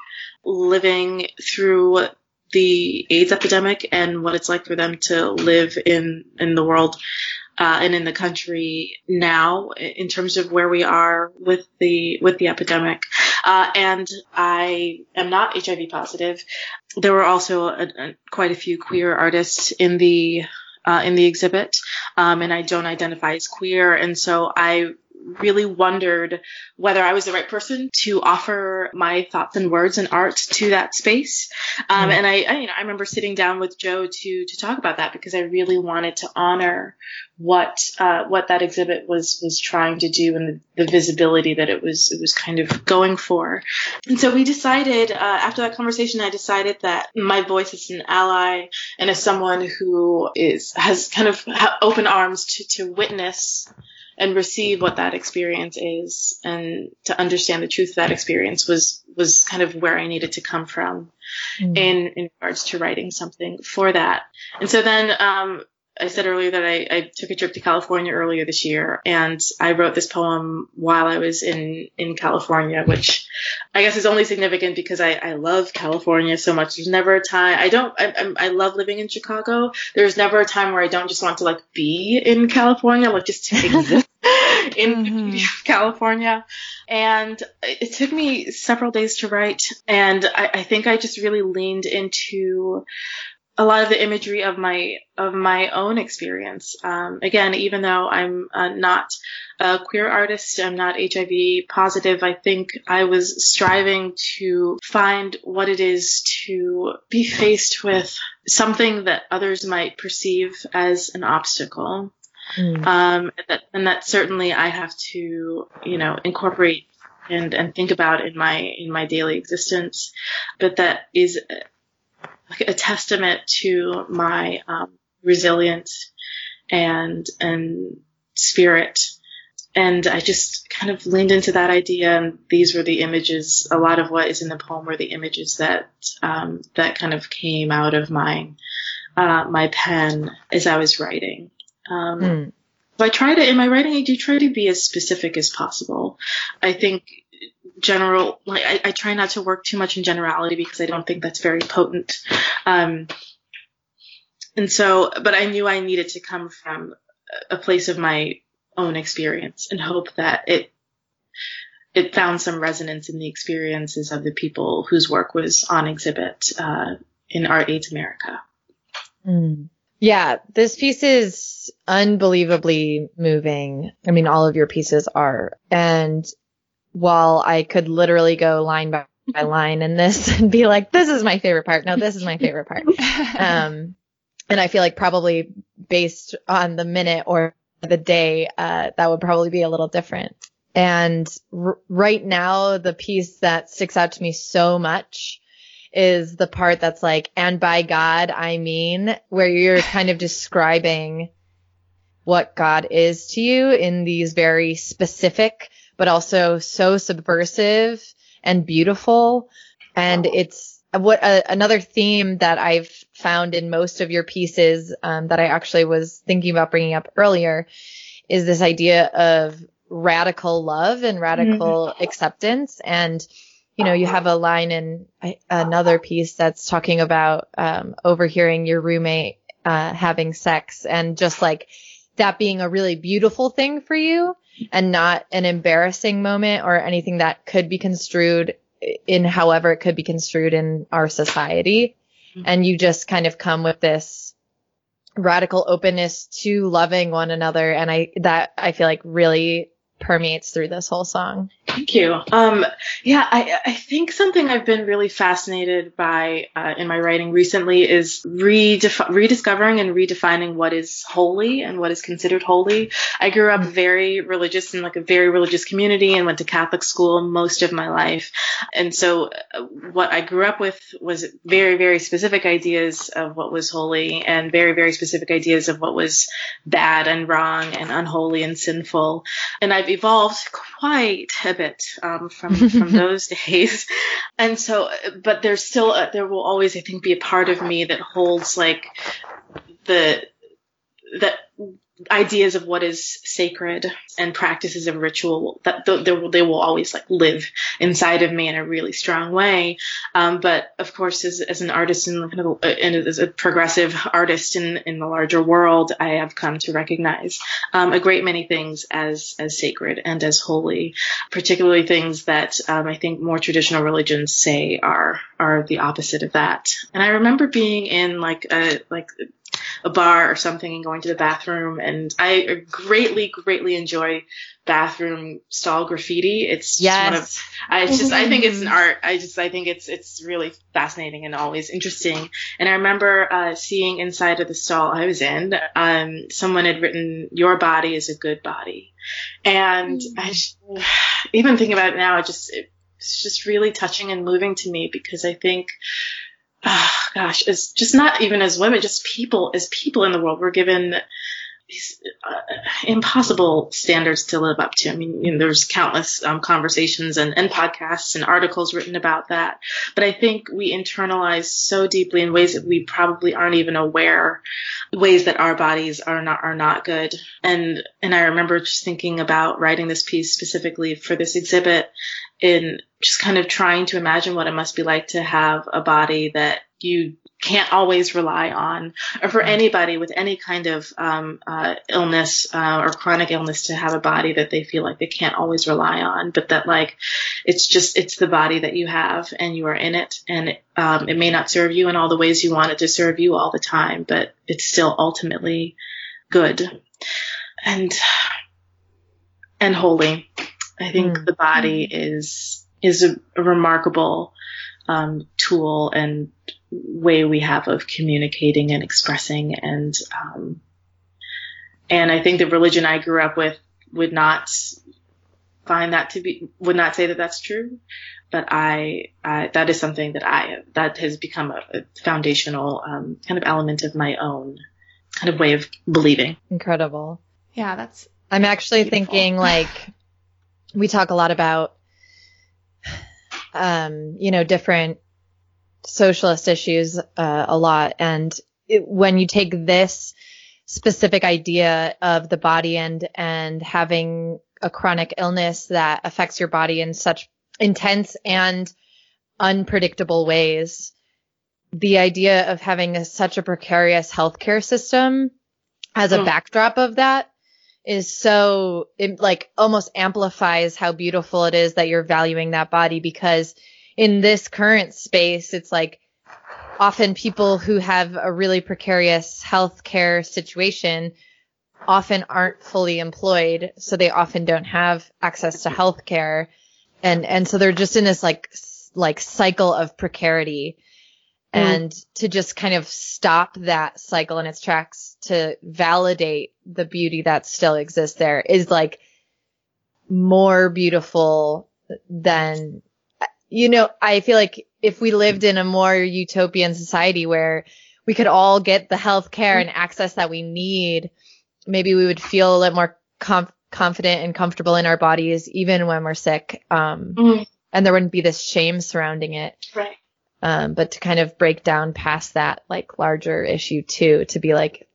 living through the AIDS epidemic and what it's like for them to live in in the world uh, and in the country now in terms of where we are with the with the epidemic. Uh, and I am not HIV positive. There were also a, a, quite a few queer artists in the uh, in the exhibit, um, and I don't identify as queer, and so I really wondered whether I was the right person to offer my thoughts and words and art to that space. Um, mm And I, I, you know, I remember sitting down with Joe to to talk about that because I really wanted to honor what uh, what that exhibit was was trying to do and the, the, visibility that it was it was kind of going for. And so we decided uh, after that conversation, I decided that my voice as an ally and as someone who is has kind of open arms to to witness and receive what that experience is and to understand the truth of that experience was was kind of where I needed to come from mm-hmm. in in regards to writing something for that. And so then um, I said earlier that I, I, took a trip to California earlier this year, and I wrote this poem while I was in in California, which I guess is only significant because I, I love California so much. There's never a time I don't I, I love living in Chicago. There's never a time where I don't just want to like be in California, like just to exist in mm-hmm. California. And it took me several days to write, and I, I think I just really leaned into a lot of the imagery of my of my own experience. Um, again, even though I'm uh, not a queer artist, I'm not HIV positive. I think I was striving to find what it is to be faced with something that others might perceive as an obstacle. Mm. Um, that, and that certainly I have to, you know, incorporate and, and think about in my in my daily existence. But that is like a testament to my um, resilience and and spirit. And I just kind of leaned into that idea, and these were the images. A lot of what is in the poem were the images that um, that kind of came out of my uh, my pen as I was writing. Um, mm. So I try to in my writing, I do try to be as specific as possible. I think general like I, I, try not to work too much in generality because I don't think that's very potent. Um, and so, but I knew I needed to come from a place of my own experience and hope that it it found some resonance in the experiences of the people whose work was on exhibit uh, in Art AIDS America. Mm. Yeah, this piece is unbelievably moving. I mean, all of your pieces are. And while I could literally go line by, by line in this and be like, this is my favorite part. No, this is my favorite part. Um, and I feel like probably based on the minute or the day, uh, that would probably be a little different. And r- right now, the piece that sticks out to me so much is the part that's like, and by God, I mean, where you're kind of describing what God is to you in these very specific but also so subversive and beautiful. And it's what uh, another theme that I've found in most of your pieces um, that I actually was thinking about bringing up earlier is this idea of radical love and radical mm-hmm. acceptance. And, you know, you have a line in another piece that's talking about um, overhearing your roommate uh, having sex and just like that being a really beautiful thing for you and not an embarrassing moment or anything that could be construed in however it could be construed in our society. Mm-hmm. And you just kind of come with this radical openness to loving one another. And I, that I feel like really permeates through this whole song. Thank you. Um, yeah, I, I think something I've been really fascinated by uh, in my writing recently is redefi- rediscovering and redefining what is holy and what is considered holy. I grew up very religious in like a very religious community and went to Catholic school most of my life. And so uh, what I grew up with was very, very specific ideas of what was holy and very, very specific ideas of what was bad and wrong and unholy and sinful. And I've evolved quite a bit um, from from those days, and so, but there's still a, there will always, I think, be a part of me that holds like the that ideas of what is sacred and practices of ritual that they will, they will always like live inside of me in a really strong way. Um, but of course, as, as an artist and kind of and as a progressive artist in in the larger world, I have come to recognize um, a great many things as as sacred and as holy, particularly things that um, I think more traditional religions say are are the opposite of that. And I remember being in like a like a bar or something and going to the bathroom. And I greatly, greatly enjoy bathroom stall graffiti. It's yes. one of, I just, I think it's an art. I just, I think it's, it's really fascinating and always interesting. And I remember, uh, seeing inside of the stall I was in, um, someone had written, your body is a good body. And I just, even thinking about it now, it just, it's just really touching and moving to me because I think, oh, gosh, as just not even as women, just people, as people in the world, we're given these uh, impossible standards to live up to. I mean, you know, there's countless um, conversations and, and podcasts and articles written about that. But I think we internalize so deeply in ways that we probably aren't even aware, ways that our bodies are not are not good. And and I remember just thinking about writing this piece specifically for this exhibit in just kind of trying to imagine what it must be like to have a body that you can't always rely on, or for anybody with any kind of um, uh, illness uh, or chronic illness to have a body that they feel like they can't always rely on, but that like it's just it's the body that you have and you are in it, and it, um, it may not serve you in all the ways you want it to serve you all the time, but it's still ultimately good and and holy. I think mm. the body is is a, a remarkable um, tool and way we have of communicating and expressing and um, and I think the religion I grew up with would not find that to be would not say that that's true but I, I that is something that I that has become a, a foundational um, kind of element of my own kind of way of believing incredible yeah that's I'm actually beautiful. thinking like we talk a lot about um, you know different socialist issues uh, a lot. And it, when you take this specific idea of the body and and having a chronic illness that affects your body in such intense and unpredictable ways, the idea of having a, such a precarious healthcare system as a mm. backdrop of that is so it like almost amplifies how beautiful it is that you're valuing that body because in this current space, it's like often people who have a really precarious healthcare situation often aren't fully employed, so they often don't have access to healthcare, and and so they're just in this like like cycle of precarity. Mm. And to just kind of stop that cycle in its tracks to validate the beauty that still exists there is like more beautiful than you know, I feel like if we lived in a more utopian society where we could all get the health care and access that we need, maybe we would feel a little more com- confident and comfortable in our bodies, even when we're sick. Um, mm-hmm. and there wouldn't be this shame surrounding it. Right. Um, but to kind of break down past that, like larger issue too, to be like,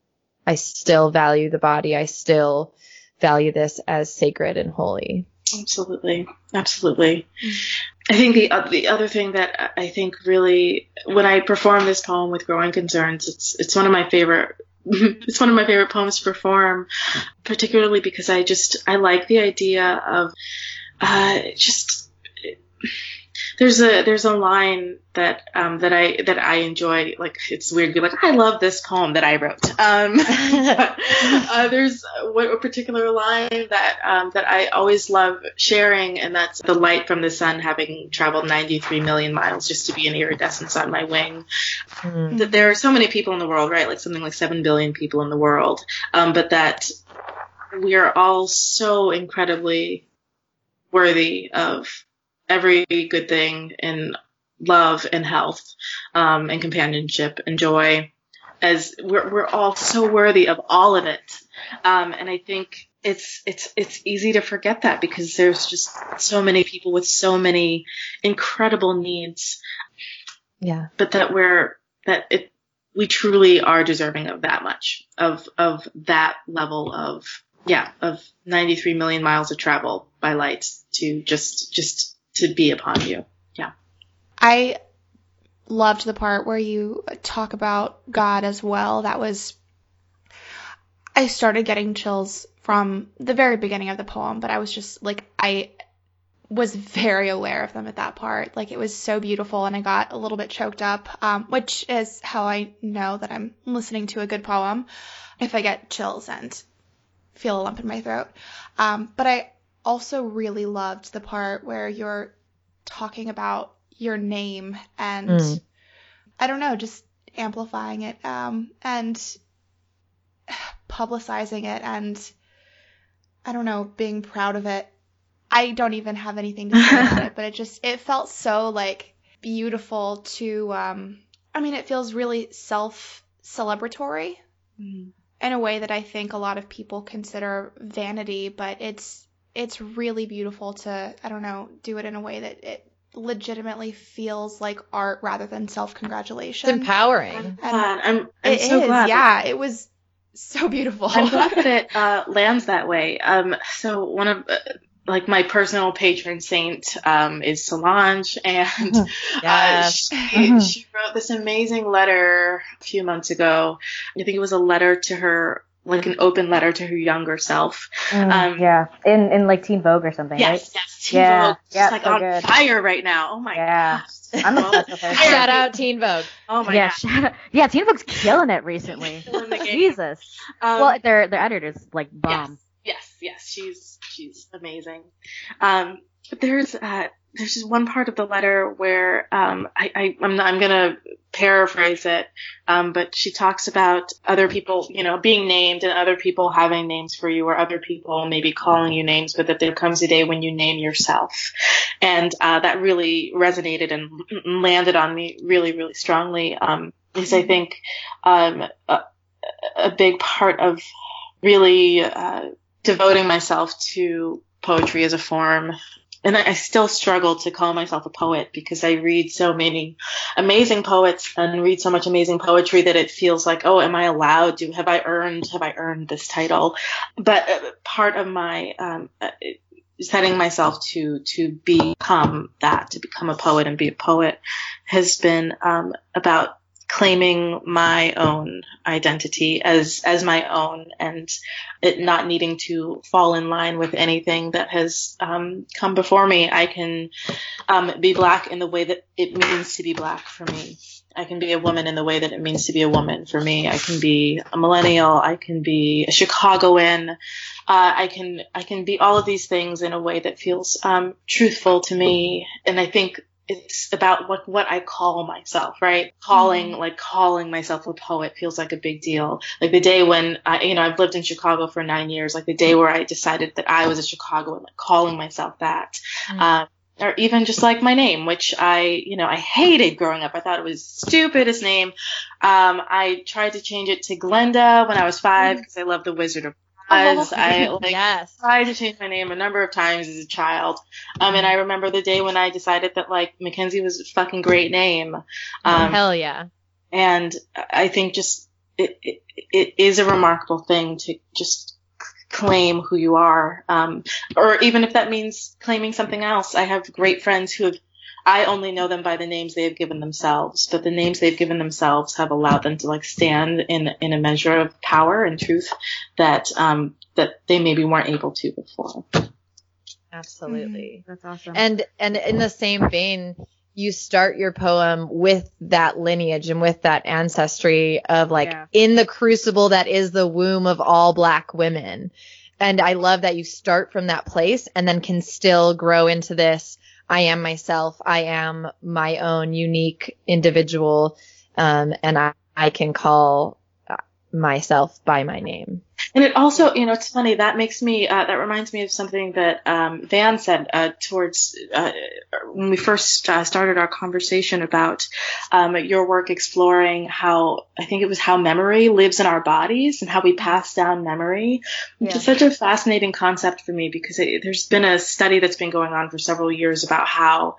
I still value the body. I still value this as sacred and holy. Absolutely. Absolutely. I think the uh, the other thing that I think really when I perform this poem with growing concerns, it's it's one of my favorite it's one of my favorite poems to perform, particularly because I just I like the idea of uh, just there's a there's a line that um, that I that I enjoy. Like it's weird to be like I love this poem that I wrote. Um, but, uh, there's a particular line that um, that I always love sharing, and that's the light from the sun having traveled 93 million miles just to be an iridescence on my wing. Mm. That there are so many people in the world, right? Like something like seven billion people in the world, um, but that we are all so incredibly worthy of every good thing in love and health um, and companionship and joy as we're, we're all so worthy of all of it. Um, and i think it's it's it's easy to forget that because there's just so many people with so many incredible needs. Yeah. But that we're that it we truly are deserving of that much of of that level of yeah of 93 million miles of travel by light to just just to be upon you. Yeah. I loved the part where you talk about God as well. That was I started getting chills from the very beginning of the poem, but I was just like I was very aware of them at that part. Like it was so beautiful and I got a little bit choked up, um, which is how I know that I'm listening to a good poem if I get chills and feel a lump in my throat. Um, but I also really loved the part where you're talking about your name and mm. I don't know, just amplifying it um, and publicizing it and I don't know, being proud of it. I don't even have anything to say about it, but it just it felt so like beautiful to um I mean it feels really self celebratory mm. in a way that I think a lot of people consider vanity, but it's it's really beautiful to I don't know do it in a way that it legitimately feels like art rather than self congratulation. It's empowering. I'm glad. I'm, I'm so is, glad. Yeah, it was so beautiful. I'm glad that it uh, lands that way. Um, so one of uh, like my personal patron saint um, is Solange, and uh, yes. uh, she, mm-hmm. she wrote this amazing letter a few months ago. I think it was a letter to her like an open letter to her younger self. Mm, um, yeah, in in like Teen Vogue or something. Yes, right? yes, Teen yeah, Vogue. She's like so on good. fire right now. Oh my yeah. gosh. I'm obsessed with her. Shout out Teen Vogue. Oh my yeah, gosh. yeah, Teen Vogue's killing it recently. killing Jesus. Um, well, their their editors like bomb. Yes, yes, yes, she's she's amazing. Um, but there's uh there's just one part of the letter where um, I, I I'm, I'm gonna paraphrase it, um, but she talks about other people, you know, being named and other people having names for you, or other people maybe calling you names, but that there comes a day when you name yourself, and uh, that really resonated and landed on me really, really strongly. Um, because I think um, a, a big part of really uh, devoting myself to poetry as a form and I, still struggle to call myself a poet because I read so many amazing poets and read so much amazing poetry that it feels like, oh, am I allowed to? Have I earned? Have I earned this title? But uh, part of my um, uh, setting myself to to become that, to become a poet and be a poet, has been um, about claiming my own identity as as my own and it not needing to fall in line with anything that has um, come before me. I can um, be black in the way that it means to be black for me. I can be a woman in the way that it means to be a woman for me. I can be a millennial. I can be a Chicagoan. Uh, I can I can be all of these things in a way that feels um, truthful to me. And I think it's about what what I call myself, right? Calling mm-hmm. like calling myself a poet feels like a big deal. Like the day when I, you know, I've lived in Chicago for nine years. Like the day where I decided that I was a Chicagoan, like calling myself that. Mm-hmm. Um, or even just like my name, which I, you know, I hated growing up. I thought it was stupidest name. Um, I tried to change it to Glenda when I was five because mm-hmm. I love the Wizard of because I like yes. tried to change my name a number of times as a child. Um, and I remember the day when I decided that like Mackenzie was a fucking great name. Um, oh, hell yeah. And I think just it, it, it is a remarkable thing to just claim who you are. Um, or even if that means claiming something else. I have great friends who have I only know them by the names they have given themselves, but the names they've given themselves have allowed them to like stand in in a measure of power and truth that um, that they maybe weren't able to before. Absolutely. That's awesome. And and in the same vein, you start your poem with that lineage and with that ancestry of like Yeah. in the crucible that is the womb of all black women. And I love that you start from that place and then can still grow into this I am myself. I am my own unique individual. Um, and I, I can call myself by my name. And it also, you know, it's funny. That makes me, uh, that reminds me of something that um, Van said uh, towards uh, when we first uh, started our conversation about um, your work exploring how, I think it was how memory lives in our bodies and how we pass down memory, which Yeah. is such a fascinating concept for me because it, there's been a study that's been going on for several years about how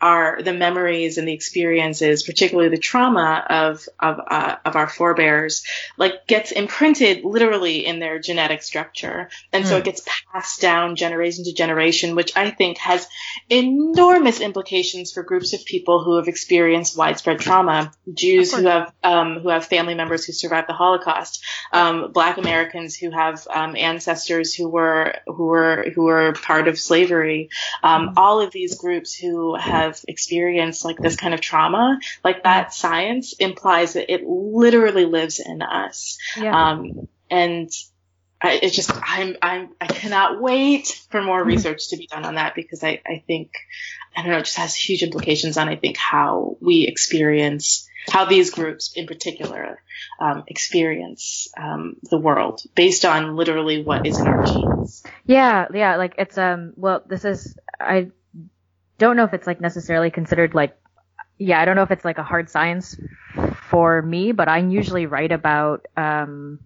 our the memories and the experiences, particularly the trauma of of uh, of our forebears, like gets imprinted literally in their genetic structure, and so Mm. it gets passed down generation to generation, which I think has enormous implications for groups of people who have experienced widespread trauma. Jews who have um, who have family members who survived the Holocaust, um, Black Americans who have um, ancestors who were who were who were part of slavery, um, all of these groups who have experienced like this kind of trauma, like that science implies that it literally lives in us. yeah. Um, and I, it's just, I'm, I'm, I cannot wait for more research to be done on that because I, I think, I don't know, it just has huge implications on, I think, how we experience, how these groups in particular, um, experience, um, the world based on literally what is in our genes. Yeah, yeah, like it's um well this is I don't know if it's like necessarily considered like yeah, I don't know if it's like a hard science for me, but I usually write about um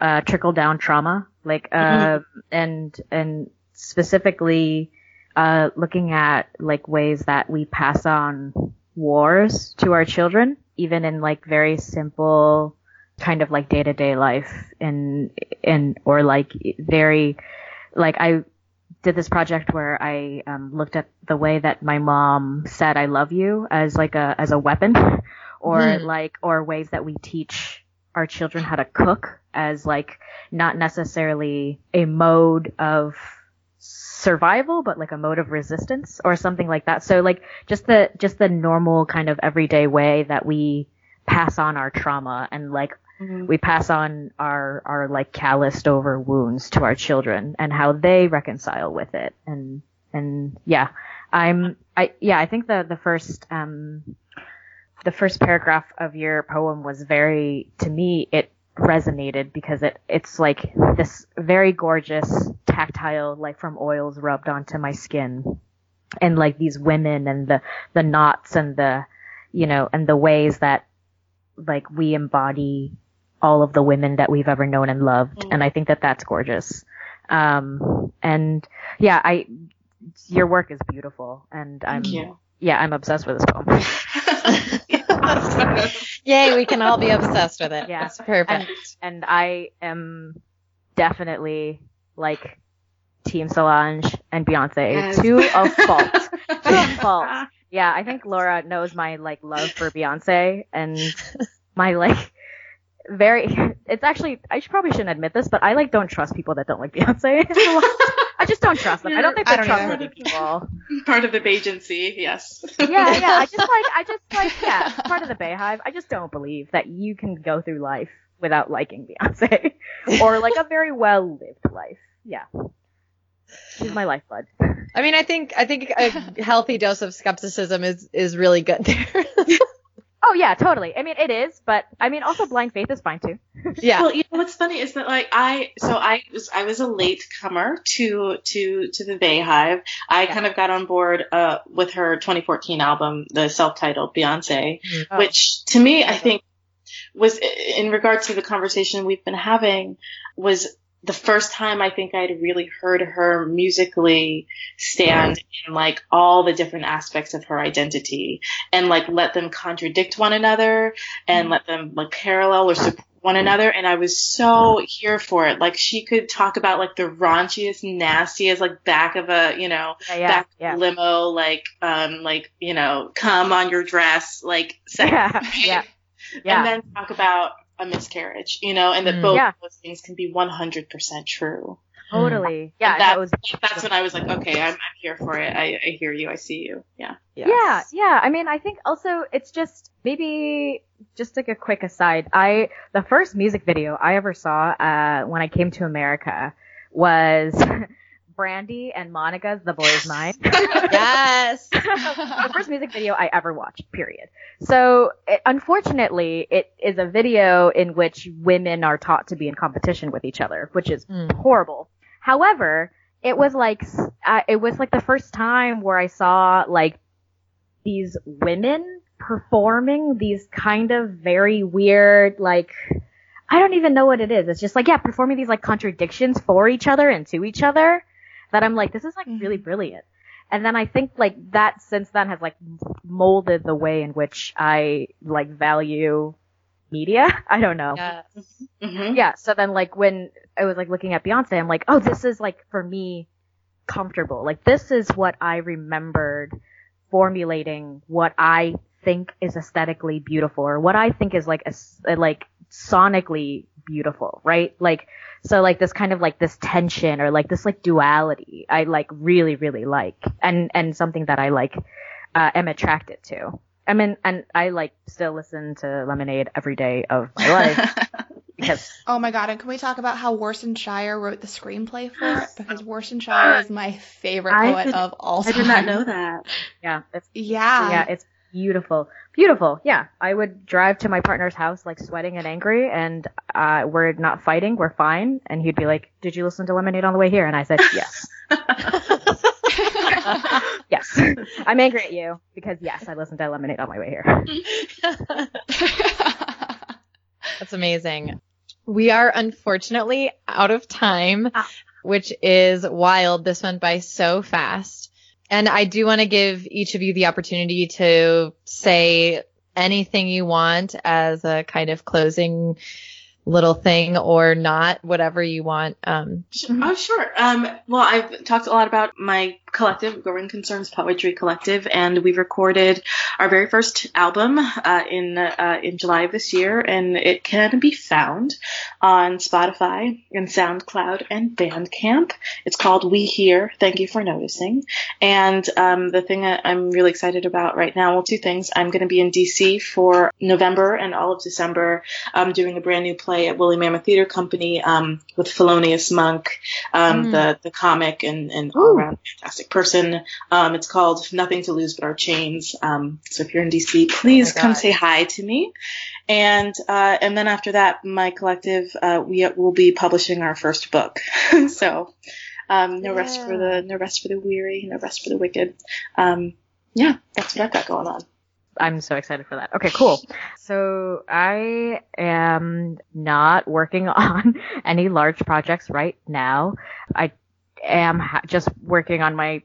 uh trickle down trauma, like uh and and specifically uh looking at like ways that we pass on wars to our children, even in like very simple kind of like day to day life and and or like very like I did this project where I um, looked at the way that my mom said "I love you" as like a as a weapon, or Hmm. like or ways that we teach our children how to cook as like not necessarily a mode of survival but like a mode of resistance or something like that so like just the just the normal kind of everyday way that we pass on our trauma and like we pass on our our like calloused over wounds to our children and how they reconcile with it. And and yeah i'm i yeah i think the the first um the first paragraph of your poem was very to me it resonated because it it's like this very gorgeous tactile like from oils rubbed onto my skin. And like these women and the the knots and the you know and the ways that like we embody all of the women that we've ever known and loved Mm. and i think that that's gorgeous um and yeah i your work is beautiful and i'm yeah i'm obsessed with this poem Awesome. Yay, we can all be obsessed with it. Yeah. It's perfect. and i am definitely like team solange and beyonce Yes. to a fault to a fault yeah i think laura knows my like love for beyonce and my like very it's actually i should, probably shouldn't admit this but i like don't trust people that don't like beyonce. I just don't trust them. I don't think I they're trustworthy people. Part of the agency, yes. yeah yeah i just like i just like yeah part of the Beyhive. I just don't believe that you can go through life without liking beyonce or like a very well lived life. Yeah. She's my lifeblood. I mean, I think I think a healthy dose of skepticism is is really good there. Oh yeah totally i mean it is but i mean also blind faith is fine too yeah. Well, you know what's funny is that like I so I was I was a late comer to to to the Beyhive. I Yeah. kind of got on board uh with her 2014 album, the self-titled Beyonce, Oh. which to me I think was in regards to the conversation we've been having was the first time I think I'd really heard her musically stand in like all the different aspects of her identity and like let them contradict one another and let them like parallel or support one another and I was so here for it. Like she could talk about like the raunchiest, nastiest, like back of a, you know, yeah yeah back yeah limo, like um like, you know, come on your dress, like sex. yeah yeah yeah And then talk about a miscarriage, you know, and that Mm. both Yeah. of those things can be 100% true. Totally. Yeah, that, that was that's when I was like, okay, I'm, I'm here for it. I, I hear you. I see you. Yeah. Yes. Yeah, yeah. I mean, I think also it's just maybe just like a quick aside. I the first music video I ever saw uh, when I came to America was Brandy and Monica's "The Boy Is Mine." Yes. the first music video I ever watched. Period. So, it, unfortunately, it is a video in which women are taught to be in competition with each other, which is Mm. horrible. However, it was like uh, it was like the first time where I saw like these women performing these kind of very weird like I don't even know what it is. It's just like yeah, performing these like contradictions for each other and to each other that I'm like this is like really brilliant. And then I think like that since then has like molded the way in which I like value media. I don't know. Yes. hmm Yeah. So then, like, when I was like looking at Beyonce, I'm like, oh, this is like for me comfortable. Like, this is what I remembered formulating what I think is aesthetically beautiful or what I think is like a, s- like sonically beautiful, right? Like, so like this kind of like this tension or like this like duality, I like really, really like and, and something that I like, uh, am attracted to. I mean, and I like still listen to Lemonade every day of my life because Oh my god, and can we talk about how Warsan Shire wrote the screenplay for it? Because Warsan Shire is my favorite poet did- of all time. I did not know that. yeah, it's Yeah. yeah, it's beautiful, beautiful. Yeah, I would drive to my partner's house like sweating and angry, and uh, we're not fighting, we're fine. And he'd be like, "Did you listen to Lemonade on the way here?" And I said, "Yes, yes. I'm angry at you because yes, I listened to Lemonade on my way here." That's amazing. We are unfortunately out of time, Ah. which is wild. This went by so fast. And I do want to give each of you the opportunity to say anything you want as a kind of closing little thing or not, whatever you want. Um, Oh, sure. Um, well, I've talked a lot about my collective, Growing Concerns Poetry Collective, and we recorded our very first album uh, in uh, in July of this year, and it can be found on Spotify and SoundCloud and Bandcamp. It's called We Hear. Thank you for noticing. And um, the thing that I'm really excited about right now, well, two things. I'm going to be in DC for November and all of December, um, doing a brand new play at Woolly Mammoth Theater Company um, with Felonious Munk, um, Mm. the the comic and and all around fantastic person. Um, it's called Nothing to Lose But Our Chains. Um, so if you're in DC, please Oh come say hi to me. And uh, and then after that, my collective uh, we will be publishing our first book. so um, no rest for the no rest for the weary, no rest for the wicked. Um, yeah, that's what I've got going on. I'm so excited for that. Okay, cool. So I am not working on any large projects right now. I am ha- just working on my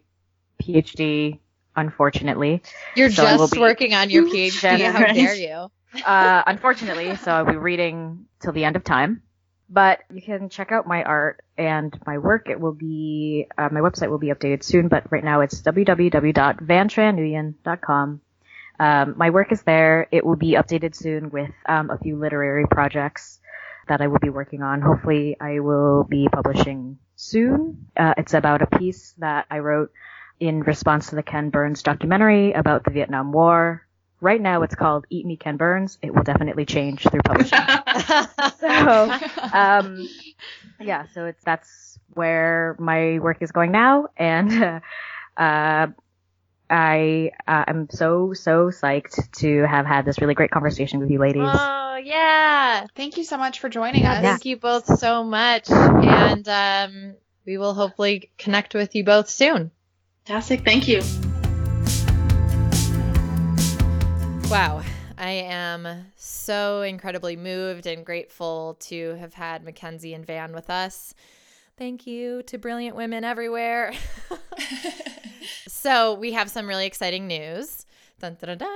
PhD, unfortunately. you're So just be working on your PhD. How dare you? Uh, unfortunately, so I'll be reading till the end of time. But you can check out my art and my work. It will be, uh, my website will be updated soon, but right now it's www.vantranuyen.com. Um, my work is there. It will be updated soon with um, a few literary projects that I will be working on. Hopefully, I will be publishing soon. Uh, it's about a piece that I wrote in response to the Ken Burns documentary about the Vietnam War. Right now, it's called "Eat Me, Ken Burns." It will definitely change through publishing. so, um, yeah, so it's that's where my work is going now, and uh, I uh, am so so psyched to have had this really great conversation with you, ladies. oh, yeah. Thank you so much for joining Yeah, us. Thank you both so much. And um, we will hopefully connect with you both soon. Fantastic. Thank you. Wow. I am so incredibly moved and grateful to have had Mackenzie and Van with us. Thank you to brilliant women everywhere. so, we have some really exciting news. Dun, dun, dun,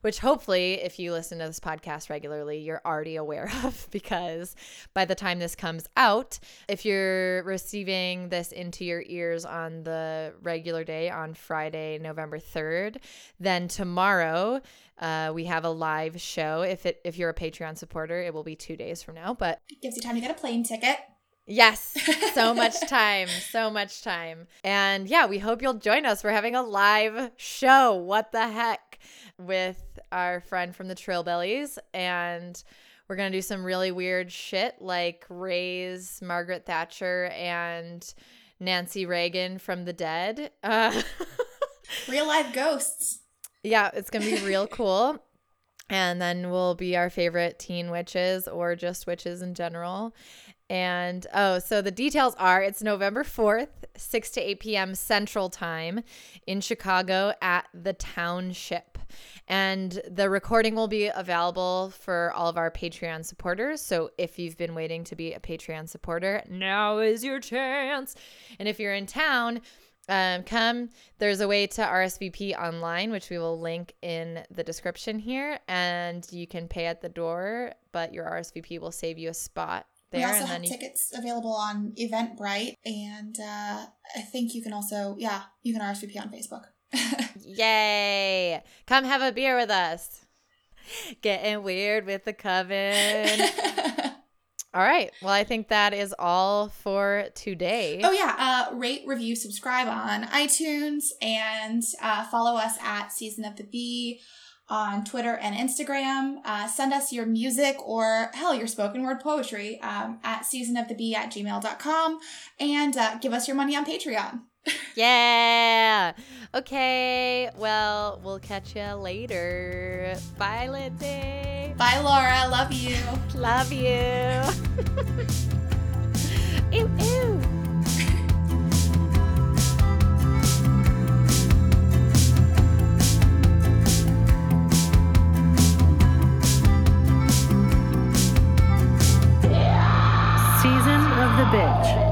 which hopefully, if you listen to this podcast regularly, you're already aware of because by the time this comes out, if you're receiving this into your ears on the regular day on Friday, November 3rd, then tomorrow uh, we have a live show. If it if you're a Patreon supporter, it will be two days from now. But it Gives you time to get a plane ticket. Yes, so much time, so much time. And yeah, we hope you'll join us. We're having a live show. What the heck? With our friend from the Trillbillies. And we're going to do some really weird shit like raise Margaret Thatcher and Nancy Reagan from the dead. Uh, real life ghosts. Yeah, it's going to be real cool. And then we'll be our favorite teen witches or just witches in general. And oh, so the details are it's November 4th, 6 to 8 p.m. Central Time in Chicago at the Township. And the recording will be available for all of our Patreon supporters. So if you've been waiting to be a Patreon supporter, now is your chance. And if you're in town, um, come. There's a way to RSVP online, which we will link in the description here, and you can pay at the door, but your RSVP will save you a spot there. We also have you, tickets available on Eventbrite, and uh, I think you can also, yeah, you can RSVP on Facebook. yay! Come have a beer with us. Getting weird with the coven. All right. Well, I think that is all for today. Oh yeah, uh, rate, review, subscribe on iTunes, and uh, follow us at Season of the Bee on Twitter and Instagram. Uh, send us your music or hell, your spoken word poetry um, at seasonofthebee at gmail.com and uh, give us your money on Patreon. yeah. Okay. Well, we'll catch you later. Bye, Lindsay. Bye, Laura. Love you. Love you. ew, ew. Season of the Bitch.